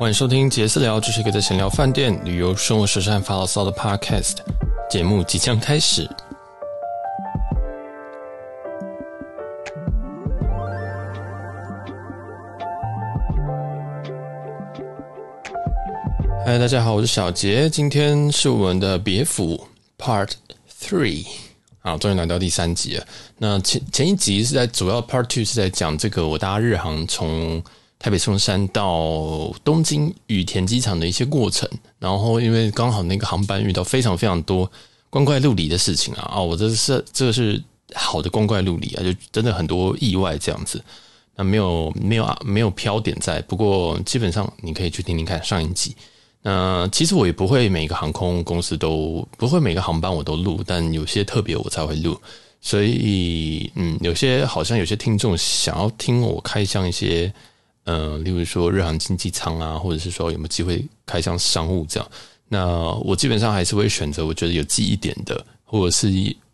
欢迎收听杰私聊，这是一个在闲聊饭店、旅游、生活、时尚、发牢骚的 Podcast 节目，即将开始。嗨，大家好，我是小杰，今天是我们的别府 Part Three，啊，终于来到第三集了。那前前一集是在主要 Part Two 是在讲这个我搭日航从台北松山到东京羽田机场的一些过程，然后因为刚好那个航班遇到非常非常多光怪陆离的事情啊，啊，我这是这个是好的光怪陆离啊，就真的很多意外这样子，那没有没有啊没有飘点在，不过基本上你可以去听听看上一集。那其实我也不会每个航空公司都不会每个航班我都录，但有些特别我才会录，所以嗯，有些好像有些听众想要听我开箱一些。嗯、呃，例如说日航经济舱啊，或者是说有没有机会开箱商务这样，那我基本上还是会选择我觉得有记忆点的，或者是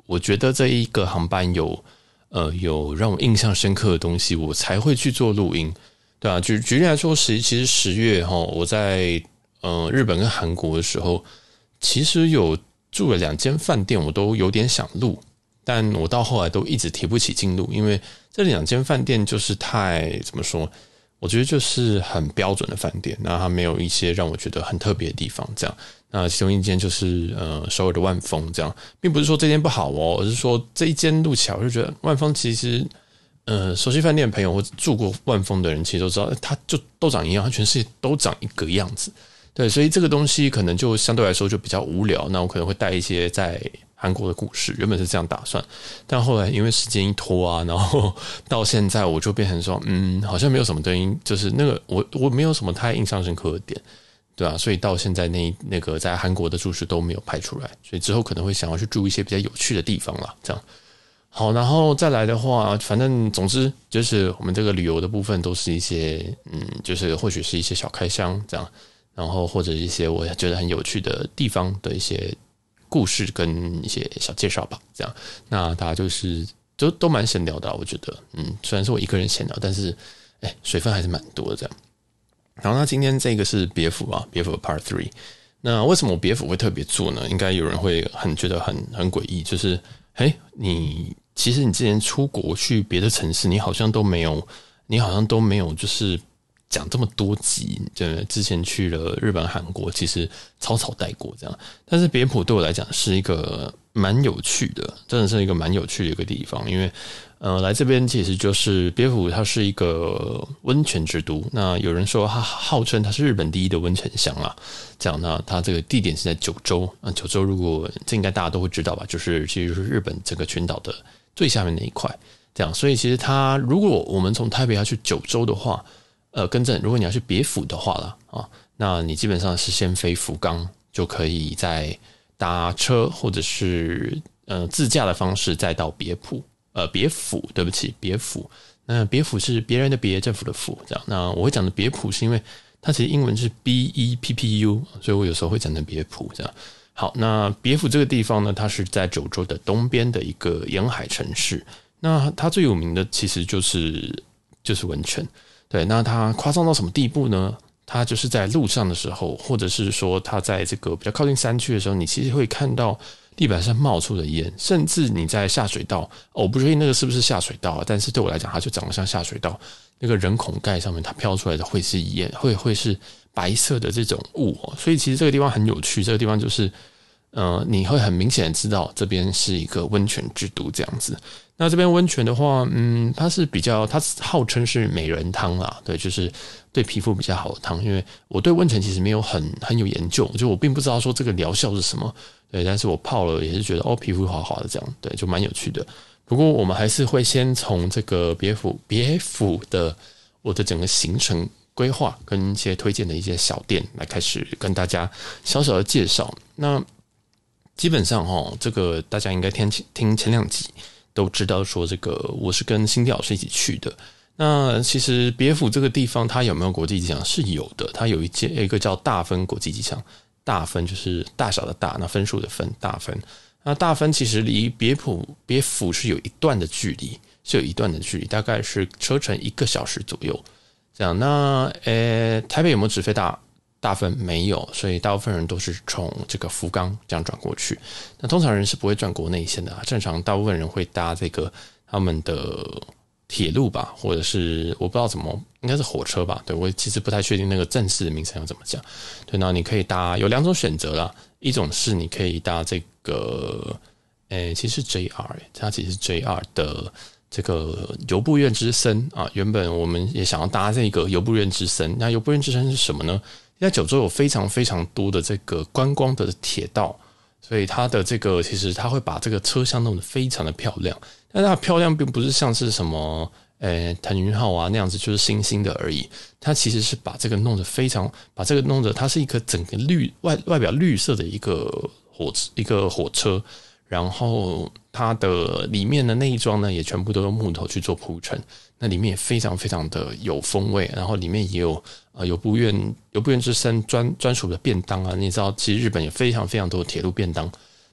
我觉得这一个航班有呃有让我印象深刻的东西，我才会去做录音，对啊，举举例来说，十其实十月哈，我在呃日本跟韩国的时候，其实有住了两间饭店，我都有点想录，但我到后来都一直提不起劲录，因为这两间饭店就是太怎么说？我觉得就是很标准的饭店，那它没有一些让我觉得很特别的地方。这样，那其中一间就是呃首尔的万丰，这样，并不是说这间不好哦，而是说这一间路起来，我就觉得万丰其实，呃，熟悉饭店的朋友或者住过万丰的人，其实都知道，它就都长一样，它全世界都长一个样子。对，所以这个东西可能就相对来说就比较无聊。那我可能会带一些在。韩国的故事原本是这样打算，但后来因为时间一拖啊，然后到现在我就变成说，嗯，好像没有什么东西，就是那个我我没有什么太印象深刻的点，对啊，所以到现在那那个在韩国的住宿都没有拍出来，所以之后可能会想要去住一些比较有趣的地方啦。这样。好，然后再来的话，反正总之就是我们这个旅游的部分都是一些，嗯，就是或许是一些小开箱这样，然后或者一些我觉得很有趣的地方的一些。故事跟一些小介绍吧，这样，那大家就是都都蛮闲聊的，我觉得，嗯，虽然是我一个人闲聊，但是，哎，水分还是蛮多的，这样。然后，那今天这个是别府啊，别府 Part Three。那为什么我别府会特别做呢？应该有人会很觉得很很诡异，就是，哎，你其实你之前出国去别的城市，你好像都没有，你好像都没有，就是。讲这么多集，就之前去了日本、韩国，其实草草带过这样。但是别府对我来讲是一个蛮有趣的，真的是一个蛮有趣的一个地方。因为，呃，来这边其实就是别府，它是一个温泉之都。那有人说，它号称它是日本第一的温泉乡啊。这样，那它这个地点是在九州。那九州如果这应该大家都会知道吧？就是其实是日本整个群岛的最下面那一块。这样，所以其实它如果我们从台北要去九州的话，呃，更正，如果你要去别府的话了啊，那你基本上是先飞福冈，就可以再搭车或者是呃自驾的方式再到别府。呃，别府，对不起，别府。那别府是别人的别，政府的府，这样。那我会讲的别府是因为它其实英文是 B E P P U，所以我有时候会讲成别府这样。好，那别府这个地方呢，它是在九州的东边的一个沿海城市。那它最有名的其实就是就是温泉。对，那它夸张到什么地步呢？它就是在路上的时候，或者是说它在这个比较靠近山区的时候，你其实会看到地板上冒出的烟，甚至你在下水道，我不确定那个是不是下水道，但是对我来讲，它就长得像下水道。那个人孔盖上面它飘出来的会是烟，会会是白色的这种雾。所以其实这个地方很有趣，这个地方就是，呃，你会很明显的知道这边是一个温泉之都这样子。那这边温泉的话，嗯，它是比较，它号称是美人汤啦，对，就是对皮肤比较好的汤。因为我对温泉其实没有很很有研究，就我并不知道说这个疗效是什么，对，但是我泡了也是觉得哦，皮肤滑滑的这样，对，就蛮有趣的。不过我们还是会先从这个别府别府的我的整个行程规划跟一些推荐的一些小店来开始跟大家小小的介绍。那基本上哈，这个大家应该听听前两集。都知道说这个我是跟新迪老师一起去的。那其实别府这个地方它有没有国际机场？是有的，它有一间一个叫大分国际机场。大分就是大小的大，那分数的分，大分。那大分其实离别府别府是有一段的距离，是有一段的距离，大概是车程一个小时左右这样，那呃，台北有没有直飞大大部分？没有，所以大部分人都是从这个福冈这样转过去。那通常人是不会转国内线的啊，正常大部分人会搭这个他们的铁路吧，或者是我不知道怎么，应该是火车吧？对，我其实不太确定那个正式的名称要怎么讲。对，那你可以搭有两种选择啦，一种是你可以搭这个，诶，其实是 JR，它其实是 JR 的。这个由布院之森啊，原本我们也想要搭这个由布院之森。那由布院之森是什么呢？在九州有非常非常多的这个观光的铁道，所以它的这个其实它会把这个车厢弄得非常的漂亮。但它漂亮并不是像是什么诶腾云号啊那样子，就是星星的而已。它其实是把这个弄得非常，把这个弄得它是一个整个绿外外表绿色的一个火车一个火车。然后它的里面的内装呢，也全部都用木头去做铺陈，那里面也非常非常的有风味。然后里面也有呃由布院由布院之声专专属的便当啊，你知道，其实日本有非常非常多的铁路便当，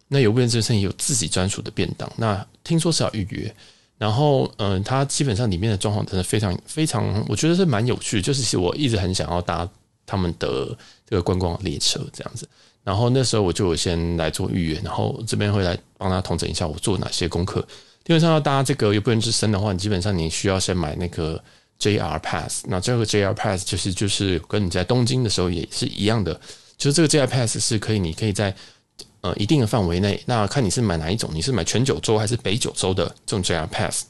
那由布院之声也有自己专属的便当。那听说是要预约，然后嗯、呃，它基本上里面的装潢真的非常非常，我觉得是蛮有趣，就是其实我一直很想要搭他们的这个观光列车这样子。然后那时候我就先来做预约，然后这边会来帮他统整一下我做哪些功课。基本上要搭这个由布院之森的话，你基本上你需要先买那个 JR Pass。那这个 JR Pass 就是就是跟你在东京的时候也是一样的，就是这个 JR Pass 是可以你可以在呃一定的范围内，那看你是买哪一种，你是买全九州还是北九州的这种 JR Pass。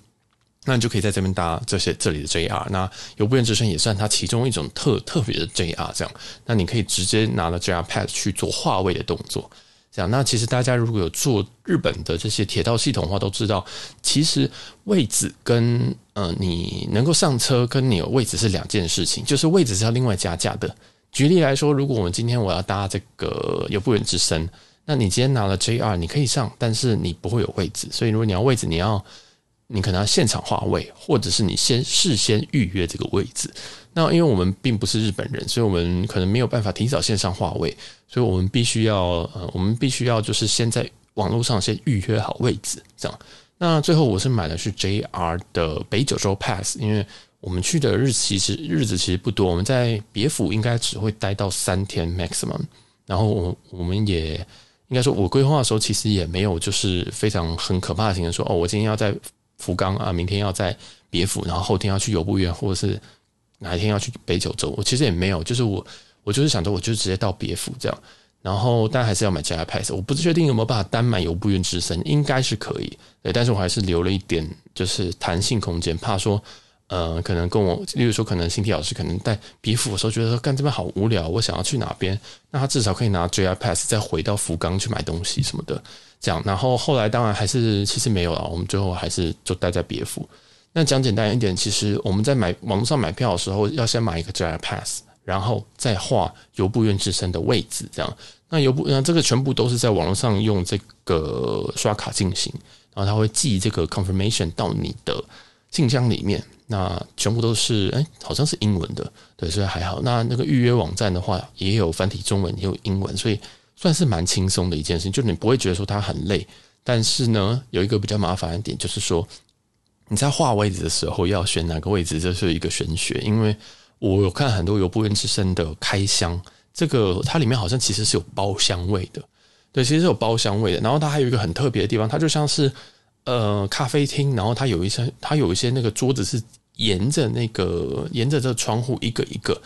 那你就可以在这边搭这些这里的 JR，那由布院之森也算它其中一种特特别的 JR，这样，那你可以直接拿了 JR Pass 去做划位的动作，这样。那其实大家如果有做日本的这些铁道系统的话，都知道，其实位置跟呃你能够上车跟你有位置是两件事情，就是位置是要另外加价的。举例来说，如果我们今天我要搭这个游步人之森，那你今天拿了 JR，你可以上，但是你不会有位置，所以如果你要位置，你要。你可能要现场划位，或者是你先事先预约这个位置。那因为我们并不是日本人，所以我们可能没有办法提早线上划位，所以我们必须要呃，我们必须要就是先在网络上先预约好位置，这样。那最后我是买的是 JR 的北九州 Pass，因为我们去的日期其实日子其实不多，我们在别府应该只会待到三天 maximum。然后我我们也应该说，我规划的时候其实也没有就是非常很可怕的情况，说哦，我今天要在。福冈啊，明天要在别府，然后后天要去游步院，或者是哪一天要去北九州。我其实也没有，就是我我就是想着，我就直接到别府这样。然后，但还是要买 JR Pass。我不确定有没有办法单买游步院之森，应该是可以。对，但是我还是留了一点就是弹性空间，怕说呃，可能跟我，例如说，可能新体老师可能在别府的时候觉得说，干这边好无聊，我想要去哪边，那他至少可以拿 JR Pass 再回到福冈去买东西什么的。这样，然后后来当然还是其实没有了，我们最后还是就待在别府。那讲简单一点，其实我们在买网络上买票的时候，要先买一个 JR Pass，然后再画由布院之身的位置。这样，那由布那这个全部都是在网络上用这个刷卡进行，然后他会寄这个 confirmation 到你的信箱里面。那全部都是哎，好像是英文的，对，所以还好。那那个预约网站的话，也有繁体中文，也有英文，所以。算是蛮轻松的一件事情，就你不会觉得说它很累，但是呢，有一个比较麻烦的点，就是说你在画位置的时候要选哪个位置，这是一个玄学。因为我有看很多由布院之声的开箱，这个它里面好像其实是有包厢位的，对，其实是有包厢位的。然后它还有一个很特别的地方，它就像是呃咖啡厅，然后它有一些它有一些那个桌子是沿着那个沿着这个窗户一个一个。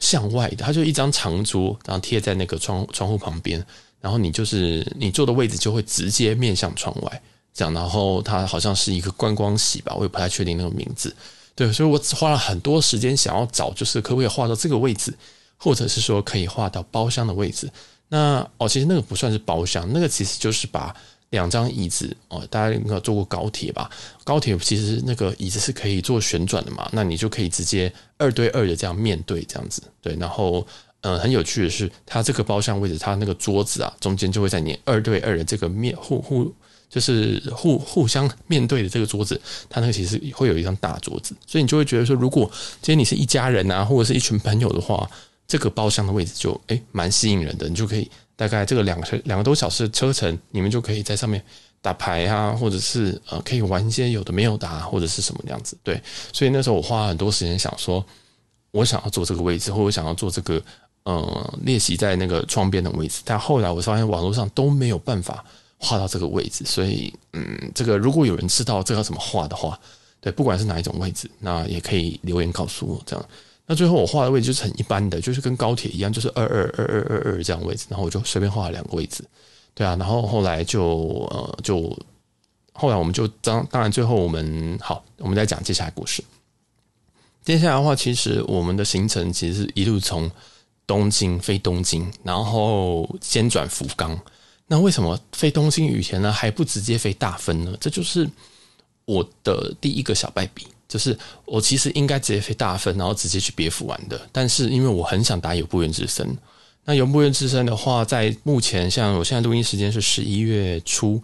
向外的，它就一张长桌，然后贴在那个窗窗户旁边，然后你就是你坐的位置就会直接面向窗外，这样，然后它好像是一个观光席吧，我也不太确定那个名字。对，所以我花了很多时间想要找，就是可不可以画到这个位置，或者是说可以画到包厢的位置。那哦，其实那个不算是包厢，那个其实就是把。两张椅子哦，大家应该坐过高铁吧？高铁其实那个椅子是可以做旋转的嘛，那你就可以直接二对二的这样面对这样子，对。然后，嗯，很有趣的是，它这个包厢位置，它那个桌子啊，中间就会在你二对二的这个面互互，就是互互相面对的这个桌子，它那个其实会有一张大桌子，所以你就会觉得说，如果今天你是一家人啊，或者是一群朋友的话，这个包厢的位置就诶蛮吸引人的，你就可以。大概这个两个两个多小时的车程，你们就可以在上面打牌啊，或者是呃，可以玩一些有的没有的，或者是什么样子。对，所以那时候我花了很多时间想说，我想要坐这个位置，或者我想要坐这个呃练习在那个窗边的位置，但后来我发现网络上都没有办法画到这个位置，所以嗯，这个如果有人知道这要怎么画的话，对，不管是哪一种位置，那也可以留言告诉我这样。那最后我画的位置就是很一般的，就是跟高铁一样，就是二二二二二二这样位置，然后我就随便画了两个位置，对啊，然后后来就呃就后来我们就当当然最后我们好，我们再讲接下来故事。接下来的话，其实我们的行程其实是一路从东京飞东京，然后先转福冈。那为什么飞东京羽田呢还不直接飞大分呢？这就是我的第一个小败笔，就是我其实应该直接飞大分，然后直接去别府玩的。但是因为我很想打游步院之森，那游步院之森的话，在目前像我现在录音时间是十一月初，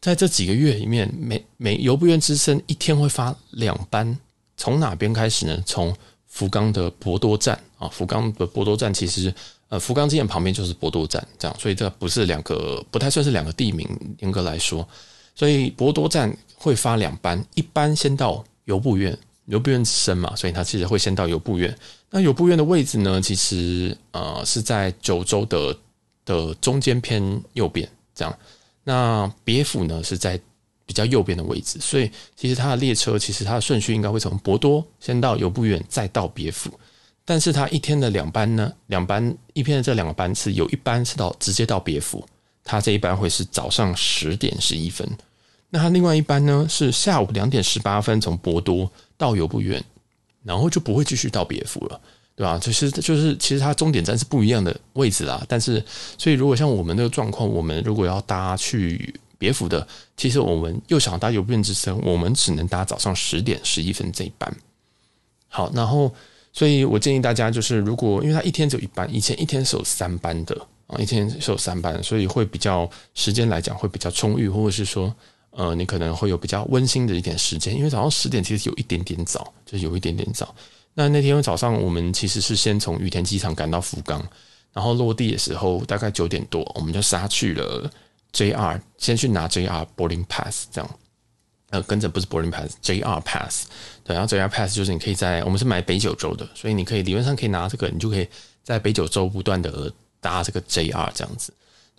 在这几个月里面，每每游步院之森一天会发两班。从哪边开始呢？从福冈的博多站啊，福冈的博多站其实呃，福冈机场旁边就是博多站，这样，所以这不是两个，不太算是两个地名，严格来说，所以博多站会发两班，一班先到游步院，游步院之森嘛，所以它其实会先到游步院。那游步院的位置呢，其实呃是在九州的的中间偏右边，这样。那别府呢是在。比较右边的位置，所以其实它的列车其实它的顺序应该会从博多先到游步院，再到别府。但是它一天的两班呢，两班一天的这两个班次，有一班是到直接到别府，它这一班会是早上十点十一分。那它另外一班呢是下午两点十八分从博多到游步院，然后就不会继续到别府了，对吧？就是就是其实它终点站是不一样的位置啦。但是所以如果像我们那个状况，我们如果要搭去。别府的，其实我们又想搭游步院之森，我们只能搭早上十点十一分这一班。好，然后，所以我建议大家就是，如果因为它一天只有一班，以前一天是有三班的啊，一天是有三班，所以会比较时间来讲会比较充裕，或者是说，呃，你可能会有比较温馨的一点时间，因为早上十点其实有一点点早，就是有一点点早。那那天早上我们其实是先从羽田机场赶到福冈，然后落地的时候大概九点多，我们就杀去了。JR 先去拿 JR boarding pass，这样，呃，跟着不是 boarding pass，JR pass，对，然后 JR pass 就是你可以在我们是买北九州的，所以你可以理论上可以拿这个，你就可以在北九州不断的搭这个 JR 这样子，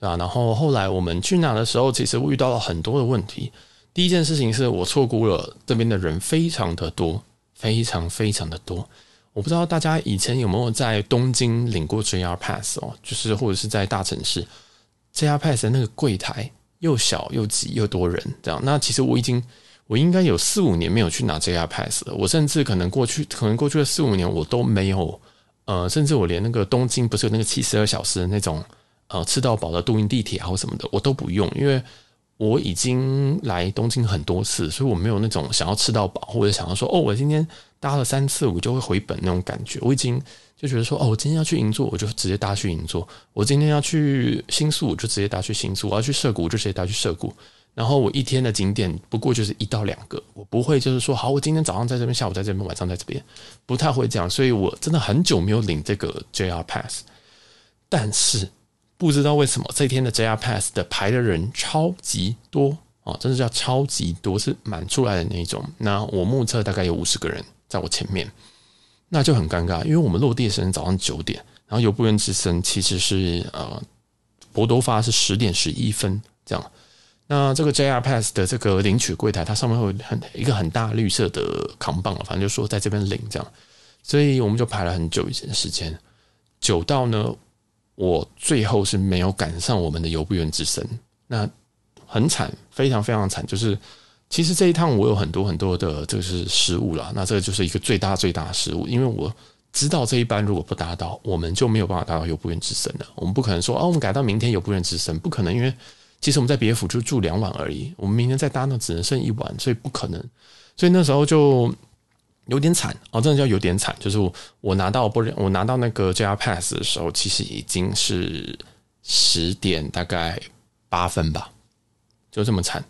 啊？然后后来我们去拿的时候，其实我遇到了很多的问题。第一件事情是我错估了这边的人非常的多，非常非常的多。我不知道大家以前有没有在东京领过 JR pass 哦，就是或者是在大城市。JR Pass 的那个柜台又小又挤又多人，这样。那其实我已经，我应该有四五年没有去拿 JR Pass 了。我甚至可能过去，可能过去的四五年我都没有，呃，甚至我连那个东京不是有那个七十二小时的那种，呃，吃到饱的都营地铁啊或什么的，我都不用，因为我已经来东京很多次，所以我没有那种想要吃到饱或者想要说，哦，我今天搭了三次我就会回本那种感觉，我已经。就觉得说，哦，我今天要去银座，我就直接搭去银座；我今天要去新宿，我就直接搭去新宿；我要去涩谷，我就直接搭去涩谷。然后我一天的景点不过就是一到两个，我不会就是说，好，我今天早上在这边，下午在这边，晚上在这边，不太会这样。所以我真的很久没有领这个 JR Pass，但是不知道为什么这天的 JR Pass 的排的人超级多哦，真的叫超级多，是满出来的那种。那我目测大概有五十个人在我前面。那就很尴尬，因为我们落地的时间早上九点，然后游步院之森其实是呃，博多发是十点十一分这样。那这个 JR Pass 的这个领取柜台，它上面会很一个很大绿色的扛棒，反正就说在这边领这样。所以我们就排了很久一些时间，久到呢，我最后是没有赶上我们的游步院之神，那很惨，非常非常惨，就是。其实这一趟我有很多很多的这个是失误了，那这个就是一个最大最大的失误，因为我知道这一班如果不搭到，我们就没有办法搭到游步院之神了。我们不可能说哦，我们改到明天游步院之神，不可能，因为其实我们在别府就住两晚而已，我们明天再搭那只能剩一晚，所以不可能。所以那时候就有点惨哦，真的叫有点惨。就是我拿到不我拿到那个 JR Pass 的时候，其实已经是十点大概八分吧，就这么惨。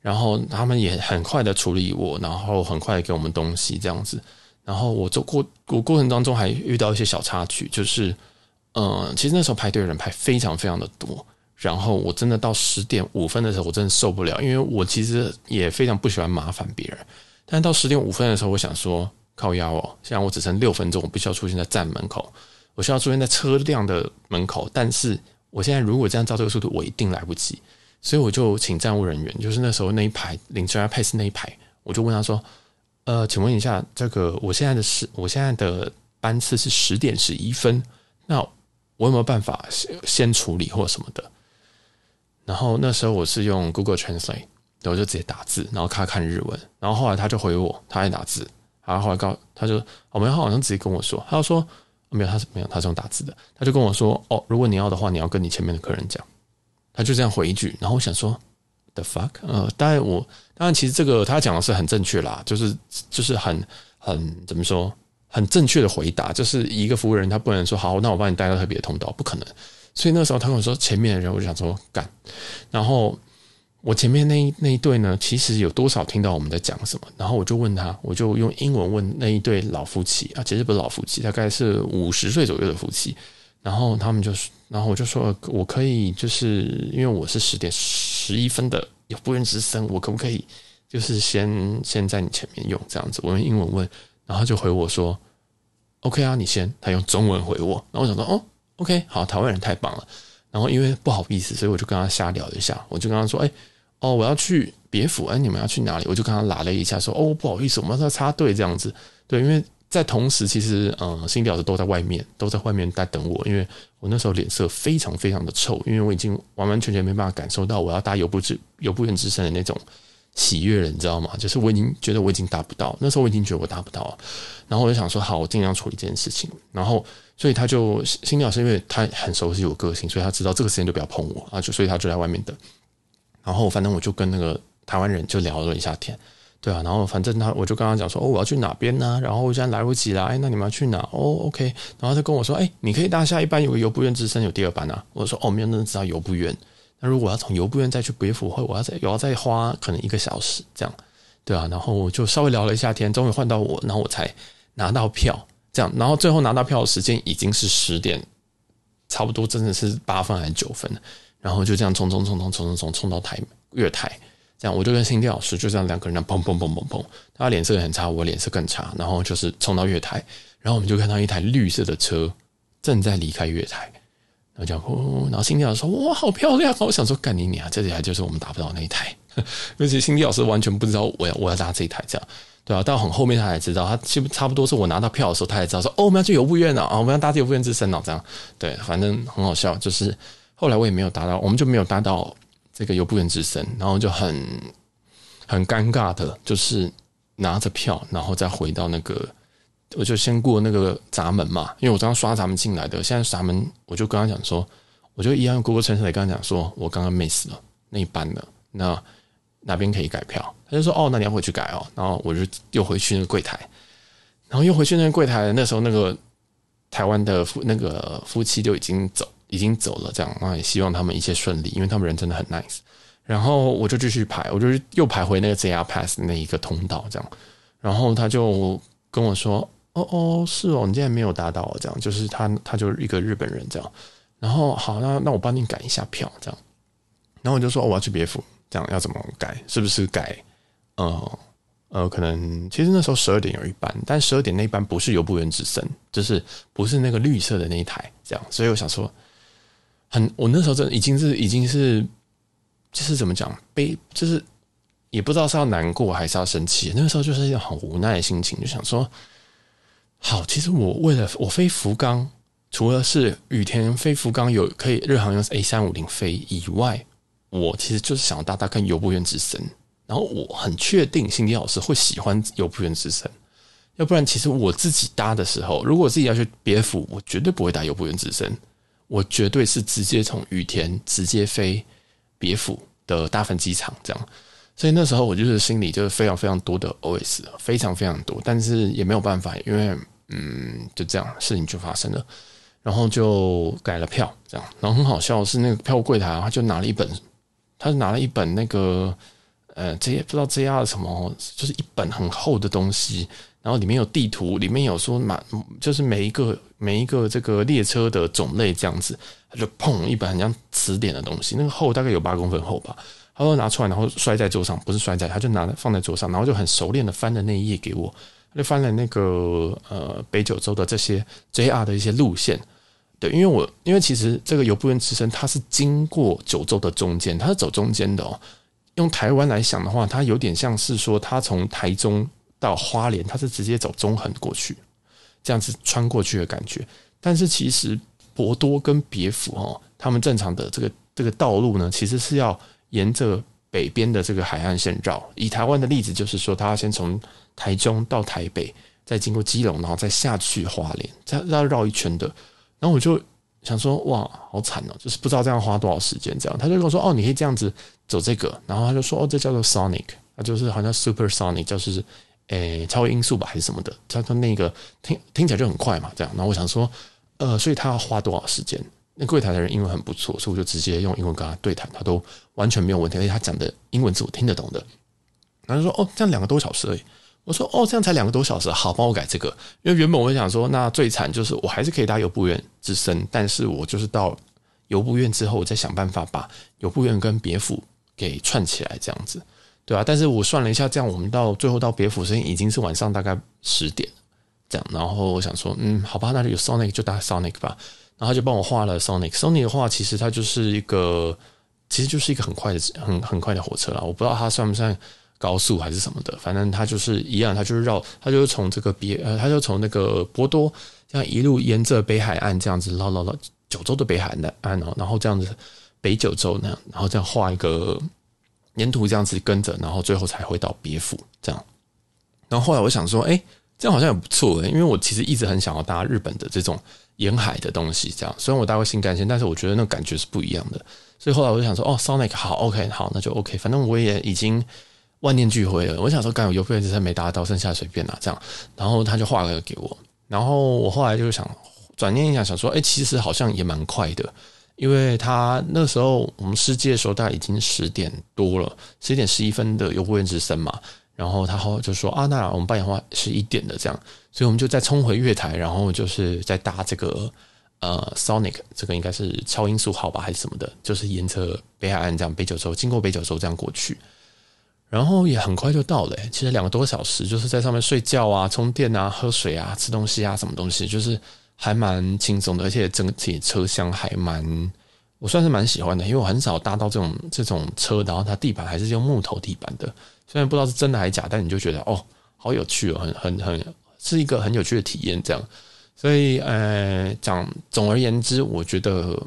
然后他们也很快的处理我，然后很快的给我们东西这样子。然后我走过我过程当中还遇到一些小插曲，就是，嗯，其实那时候排队的人排非常非常的多。然后我真的到十点五分的时候，我真的受不了，因为我其实也非常不喜欢麻烦别人。但到十点五分的时候，我想说，靠腰哦，现在我只剩六分钟，我必须要出现在站门口，我需要出现在车辆的门口，但是我现在如果这样照这个速度，我一定来不及，所以我就请站务人员，就是那时候那一排领 JR Pass 那一排，我就问他说：“呃，请问一下，这个我现在的时，我现在的班次是十点十一分，那我有没有办法先先处理或什么的？”然后那时候我是用 Google Translate。我就直接打字，然后看看日文，然后后来他就回我，他爱打字，然后后来告他就，我们好像直接跟我说，他就说没有，他是没有，他是用打字的，他就跟我说，哦，如果你要的话，你要跟你前面的客人讲，他就这样回一句，然后我想说，the fuck，呃，当然我当然其实这个他讲的是很正确啦，就是就是很很怎么说，很正确的回答，就是一个服务人他不能说好，那我帮你带到特别的通道，不可能，所以那时候他跟我说前面的人，我就想说干，然后。我前面那一那一对呢，其实有多少听到我们在讲什么？然后我就问他，我就用英文问那一对老夫妻啊，其实不是老夫妻，大概是五十岁左右的夫妻。然后他们就是，然后我就说，我可以就是因为我是十点十一分的有不愿之声，我可不可以就是先先在你前面用这样子？我用英文问，然后就回我说，OK 啊，你先。他用中文回我，然后我想说，哦，OK，好，台湾人太棒了。然后因为不好意思，所以我就跟他瞎聊一下，我就跟他说，哎。哦，我要去别府，哎，你们要去哪里？我就跟他拉了一下，说，哦，不好意思，我们要插队这样子。对，因为在同时，其实，嗯，心理老师都在外面，都在外面在等我，因为我那时候脸色非常非常的臭，因为我已经完完全全没办法感受到我要搭游步之游步院之身的那种喜悦了，你知道吗？就是我已经觉得我已经达不到，那时候我已经觉得我达不到，然后我就想说，好，我尽量处理这件事情。然后，所以他就新老师，因为他很熟悉我个性，所以他知道这个时间就不要碰我啊，就所以他就在外面等。然后反正我就跟那个台湾人就聊了一下天，对啊，然后反正他我就跟他讲说，哦，我要去哪边呢？然后我现在来不及了，哎，那你们要去哪？哦，OK。然后他跟我说，哎，你可以搭下一班有个游步院之声有第二班啊。我说，哦，没有人知道游步院。那如果要从游步院再去别府会，我要再我要再花可能一个小时这样，对啊。然后我就稍微聊了一下天，终于换到我，然后我才拿到票，这样。然后最后拿到票的时间已经是十点，差不多真的是八分还是九分。然后就这样冲冲冲冲冲冲冲冲到台月台，这样我就跟新地老师就这样两个人砰砰砰砰砰，他脸色很差，我脸色更差。然后就是冲到月台，然后我们就看到一台绿色的车正在离开月台，然后这样，然后新地老师说：“哇，好漂亮！”我想说：“干你娘，这几台就是我们打不到那一台。”而且新地老师完全不知道我要我要搭这一台，这样对啊，到很后面他才知道，他其实差不多是我拿到票的时候，他才知道说：“哦，我们要去游步院了啊，我们要搭这游步院之声啊。”这样对，反正很好笑，就是。后来我也没有搭到，我们就没有搭到这个游步院之声，然后就很很尴尬的，就是拿着票，然后再回到那个，我就先过那个闸门嘛，因为我刚刚刷闸门进来的，现在闸门我就跟他讲说，我就一样用 Google Translate 跟他讲说，我刚刚 miss 了那一班的，那哪边可以改票？他就说哦，那你要回去改哦，然后我就又回去那个柜台，然后又回去那个柜台，那时候那个台湾的夫那个夫妻就已经走。已经走了，这样，那也希望他们一切顺利，因为他们人真的很 nice。然后我就继续排，我就又排回那个 JR Pass 那一个通道，这样。然后他就跟我说：“哦哦，是哦，你今天没有搭到，这样。”就是他，他就是一个日本人，这样。然后好，那那我帮你改一下票，这样。然后我就说：“我要去别府，这样要怎么改？是不是改？呃呃，可能其实那时候十二点有一班，但十二点那一班不是由布院之声，就是不是那个绿色的那一台，这样。所以我想说。”很，我那时候真的已经是已经是，就是怎么讲悲，就是也不知道是要难过还是要生气。那个时候就是一种很无奈的心情，就想说，好，其实我为了我飞福冈，除了是羽田飞福冈有可以日航用 A 三五零飞以外，我其实就是想搭搭看游步原之森。然后我很确定辛迪老师会喜欢游步原之森，要不然其实我自己搭的时候，如果我自己要去别府，我绝对不会搭游步原之森。我绝对是直接从羽田直接飞别府的大分机场，这样，所以那时候我就是心里就是非常非常多的 OS，非常非常多，但是也没有办法，因为嗯，就这样事情就发生了，然后就改了票，这样，然后很好笑是那个票务柜台他就拿了一本，他拿了一本那个呃，这些不知道 JR 什么，就是一本很厚的东西。然后里面有地图，里面有说满，就是每一个每一个这个列车的种类这样子，他就砰一本很像词典的东西，那个厚大概有八公分厚吧，他说拿出来，然后摔在桌上，不是摔在，他就拿放在桌上，然后就很熟练的翻了那一页给我，他就翻了那个呃北九州的这些 JR 的一些路线。对，因为我因为其实这个由布院之森它是经过九州的中间，它是走中间的哦。用台湾来想的话，它有点像是说，它从台中到花莲，它是直接走中横过去，这样子穿过去的感觉。但是其实博多跟别府哦，他们正常的这个这个道路呢，其实是要沿着北边的这个海岸线绕。以台湾的例子，就是说，他要先从台中到台北，再经过基隆，然后再下去花莲，再要绕一圈的。然后我就。想说哇，好惨哦！就是不知道这样花多少时间。这样，他就跟我说：“哦，你可以这样子走这个。”然后他就说：“哦，这叫做 Sonic，他就是好像 Super Sonic，就是诶超音速吧，还是什么的。”他说那个听听起来就很快嘛，这样。然后我想说，呃，所以他要花多少时间？那柜台的人英文很不错，所以我就直接用英文跟他对谈，他都完全没有问题，而且他讲的英文是我听得懂的。然后说：“哦，这样两个多小时而已。”我说哦，这样才两个多小时，好，帮我改这个。因为原本我想说，那最惨就是我还是可以搭游步院之身，但是我就是到游步院之后，我再想办法把游步院跟别府给串起来，这样子，对啊，但是我算了一下，这样我们到最后到别府时间已经是晚上大概十点，这样。然后我想说，嗯，好吧，那就有 Sonic 就搭 Sonic 吧。然后他就帮我画了 Sonic。Sonic 的话，其实它就是一个，其实就是一个很快的、很很快的火车啦。我不知道它算不算。高速还是什么的，反正它就是一样，它就是绕，它就是从这个别呃，它就从那个博多这样一路沿着北海岸这样子绕绕绕九州的北海岸哦，然后这样子北九州那样，然后这样画一个沿途这样子跟着，然后最后才回到别府这样。然后后来我想说，哎、这样好像也不错诶，因为我其实一直很想要搭日本的这种沿海的东西，这样虽然我搭过新干线，但是我觉得那感觉是不一样的。所以后来我就想说，哦，Sonic 好，OK，好，那就 OK，反正我也已经。万念俱灰了，我想说，刚有邮费只是没达到，剩下随便拿这样。然后他就画了个给我，然后我后来就想转念一想，想说，哎，其实好像也蛮快的，因为他那时候我们世界的时候大概已经十点多了，十一点十一分的由布院之森嘛。然后他后就说啊，那我们八点话十一点的这样，所以我们就再冲回月台，然后就是再搭这个呃 Sonic，这个应该是超音速号吧，还是什么的，就是沿着北海岸这样北九州，经过北九州这样过去。然后也很快就到了，其实两个多小时，就是在上面睡觉啊、充电啊、喝水啊、吃东西啊，什么东西，就是还蛮轻松的，而且整体车厢还蛮，我算是蛮喜欢的，因为我很少搭到这种这种车，然后它地板还是用木头地板的，虽然不知道是真的还是假，但你就觉得哦，好有趣哦，很很很是一个很有趣的体验，这样。所以呃，讲总而言之，我觉得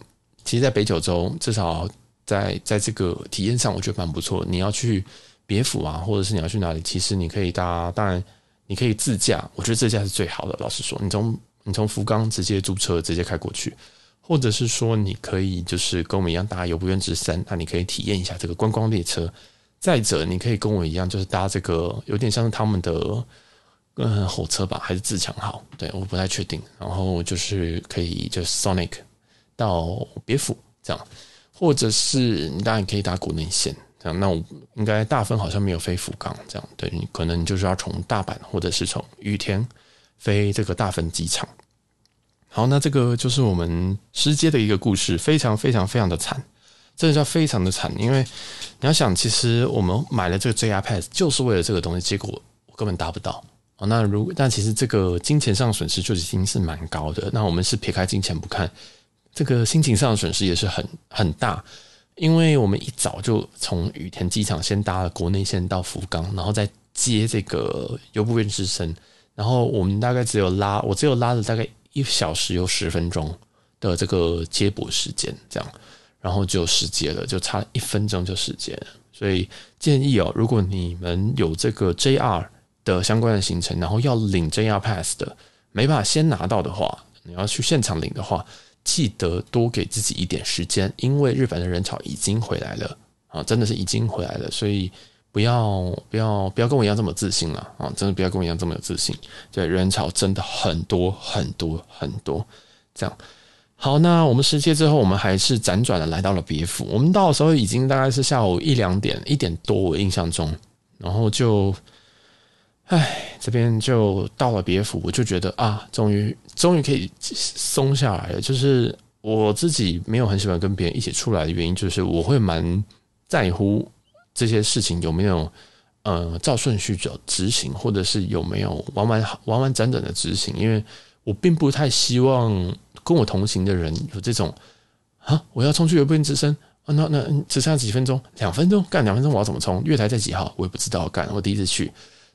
其实，在北九州至少在在这个体验上，我觉得蛮不错。你要去。别府啊，或者是你要去哪里，其实你可以搭，当然你可以自驾，我觉得自驾是最好的。老实说，你从你从福冈直接租车直接开过去，或者是说你可以就是跟我们一样搭由布院之森，那你可以体验一下这个观光列车。再者，你可以跟我一样，就是搭这个有点像是他们的嗯火车吧，还是自强号？对，我不太确定。然后就是可以就是 Sonic 到别府这样，或者是你当然可以搭国内线这样。那我应该大分好像没有飞福冈这样，对，你可能就是要从大阪或者是从羽田飞这个大分机场。好，那这个就是我们失接的一个故事，非常非常非常的惨，真的叫非常的惨。因为你要想，其实我们买了这个 JR Pass 就是为了这个东西，结果我根本达不到。哦，那如但其实这个金钱上损失就已经是蛮高的。那我们是撇开金钱不看，这个心情上的损失也是很很大。因为我们一早就从羽田机场先搭了国内线到福冈，然后再接这个由布院之生，然后我们大概只有拉，我只有拉了大概一小时有十分钟的这个接驳时间，这样，然后就失接了，就差一分钟就失接了。所以建议哦，如果你们有这个 JR 的相关的行程，然后要领 JR Pass 的，没办法先拿到的话，你要去现场领的话。记得多给自己一点时间，因为日本的人潮已经回来了啊，真的是已经回来了，所以不要不要不要跟我一样这么自信了啊，真的不要跟我一样这么有自信。对，人潮真的很多很多很多，这样。好，那我们失接之后，我们还是辗转的来到了别府。我们到的时候已经大概是下午一两点，一点多，我印象中，然后就。唉，这边就到了别府，我就觉得啊，终于终于可以松下来了。就是我自己没有很喜欢跟别人一起出来的原因，就是我会蛮在乎这些事情有没有呃照顺序走执行，或者是有没有完完完完整整的执行？因为我并不太希望跟我同行的人有这种啊，我要冲去有变直升啊，那那只剩下几分钟，两分钟干两分钟，我要怎么冲？月台在几号？我也不知道干，我第一次去。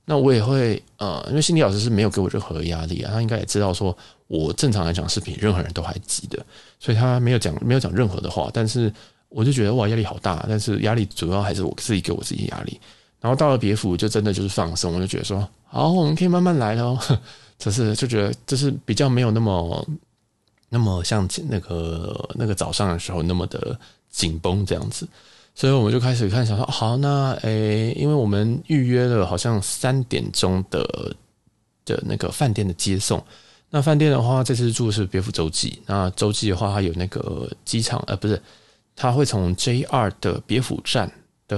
那我也会呃，因为心理老师是没有给我任何压力啊，他应该也知道说我正常来讲是比任何人都还急的，所以他没有讲没有讲任何的话。但是我就觉得哇，压力好大，但是压力主要还是我自己给我自己压力。然后到了别府就真的就是放松，我就觉得说好，我们可以慢慢来咯。只是就觉得就是比较没有那么那么像那个那个早上的时候那么的紧绷这样子。所以我们就开始看，想说好，那诶、因为我们预约了好像三点钟的的那个饭店的接送。那饭店的话，这次住的是别府洲际。那洲际的话，它有那个机场，呃，不是，它会从 JR 的别府站的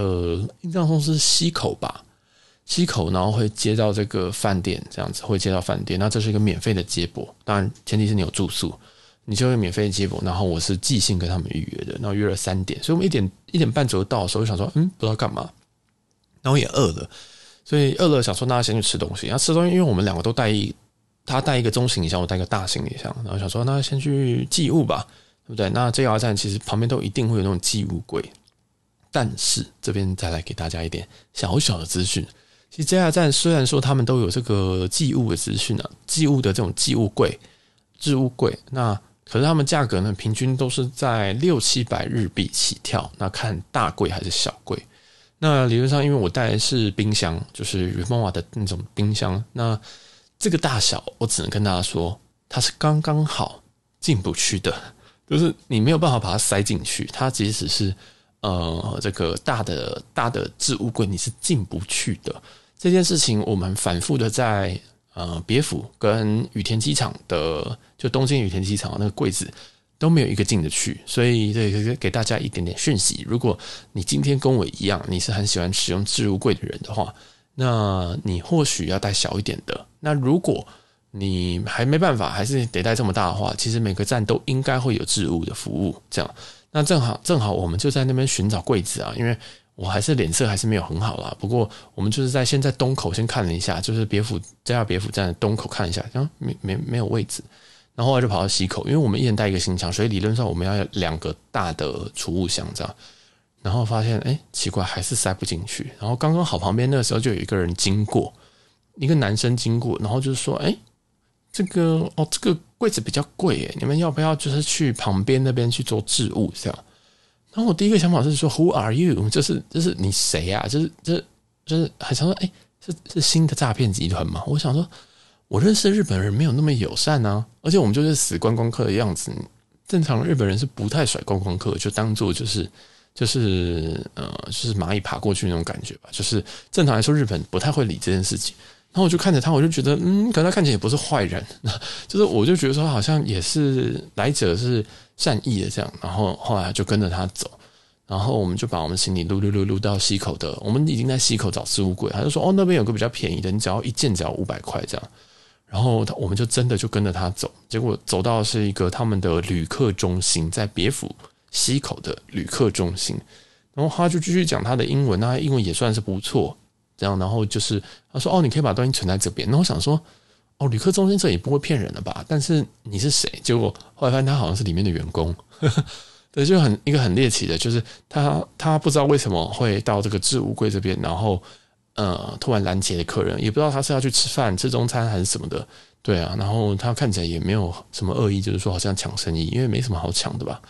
印象中是西口吧，西口，然后会接到这个饭店，这样子会接到饭店。那这是一个免费的接驳，当然前提是你有住宿。你就会免费接驳，然后我是寄信跟他们预约的，然后约了三点，所以我们一点一点半左右到的时候，就想说，嗯，不知道干嘛，然后也饿了，所以饿了想说，那先去吃东西。然后吃东西，因为我们两个都带一，他带一个中行李箱，我带一个大行李箱，然后想说，那先去寄物吧，对不对？那 JR 站其实旁边都一定会有那种寄物柜，但是这边再来给大家一点小小的资讯。其实 JR 站虽然说他们都有这个寄物的资讯啊，寄物的这种寄物柜、置物柜，那可是他们价格呢，平均都是在六七百日币起跳。那看大柜还是小柜？那理论上，因为我带的是冰箱，就是 Rimowa 的那种冰箱。那这个大小，我只能跟大家说，它是刚刚好进不去的，就是你没有办法把它塞进去。它即使是呃这个大的大的置物柜，你是进不去的。这件事情，我们反复的在。呃，别府跟羽田机场的，就东京羽田机场那个柜子都没有一个进得去，所以这个给大家一点点讯息。如果你今天跟我一样，你是很喜欢使用置物柜的人的话，那你或许要带小一点的。那如果你还没办法，还是得带这么大的话，其实每个站都应该会有置物的服务。这样，那正好正好我们就在那边寻找柜子啊，因为。我还是脸色还是没有很好啦，不过我们就是在先在东口先看了一下，就是别府 JR 别府站的东口看一下，然后没没没有位置，然后后来就跑到西口，因为我们一人带一个行李箱，所以理论上我们要两个大的储物箱这样，然后发现哎奇怪还是塞不进去，然后刚刚好旁边那个时候就有一个人经过，一个男生经过，然后就是说哎这个哦这个柜子比较贵诶，你们要不要就是去旁边那边去做置物这样？然后我第一个想法是说，Who are you？就是就是你谁呀、啊？就是就是就是很想说，哎，是是新的诈骗集团吗？我想说，我认识日本人没有那么友善啊，而且我们就是死观光客的样子。正常日本人是不太甩观光客，就当做就是就是呃，就是蚂蚁爬过去那种感觉吧。就是正常来说，日本不太会理这件事情。然后我就看着他，我就觉得，嗯，可能他看起来也不是坏人，就是我就觉得说，好像也是来者是。善意的这样，然后后来就跟着他走，然后我们就把我们行李撸撸撸撸到西口的，我们已经在西口找置物柜，他就说哦，那边有个比较便宜的，你只要一件只要五百块这样，然后他我们就真的就跟着他走，结果走到是一个他们的旅客中心，在别府西口的旅客中心，然后他就继续讲他的英文，那英文也算是不错，这样，然后就是他说哦，你可以把东西存在这边，那我想说。哦，旅客中心这也不会骗人的吧？但是你是谁？结果后来发现他好像是里面的员工，呵 呵对，就很一个很猎奇的，就是他他不知道为什么会到这个置物柜这边，然后呃突然拦截的客人，也不知道他是要去吃饭、吃中餐还是什么的，对啊，然后他看起来也没有什么恶意，就是说好像抢生意，因为没什么好抢的吧，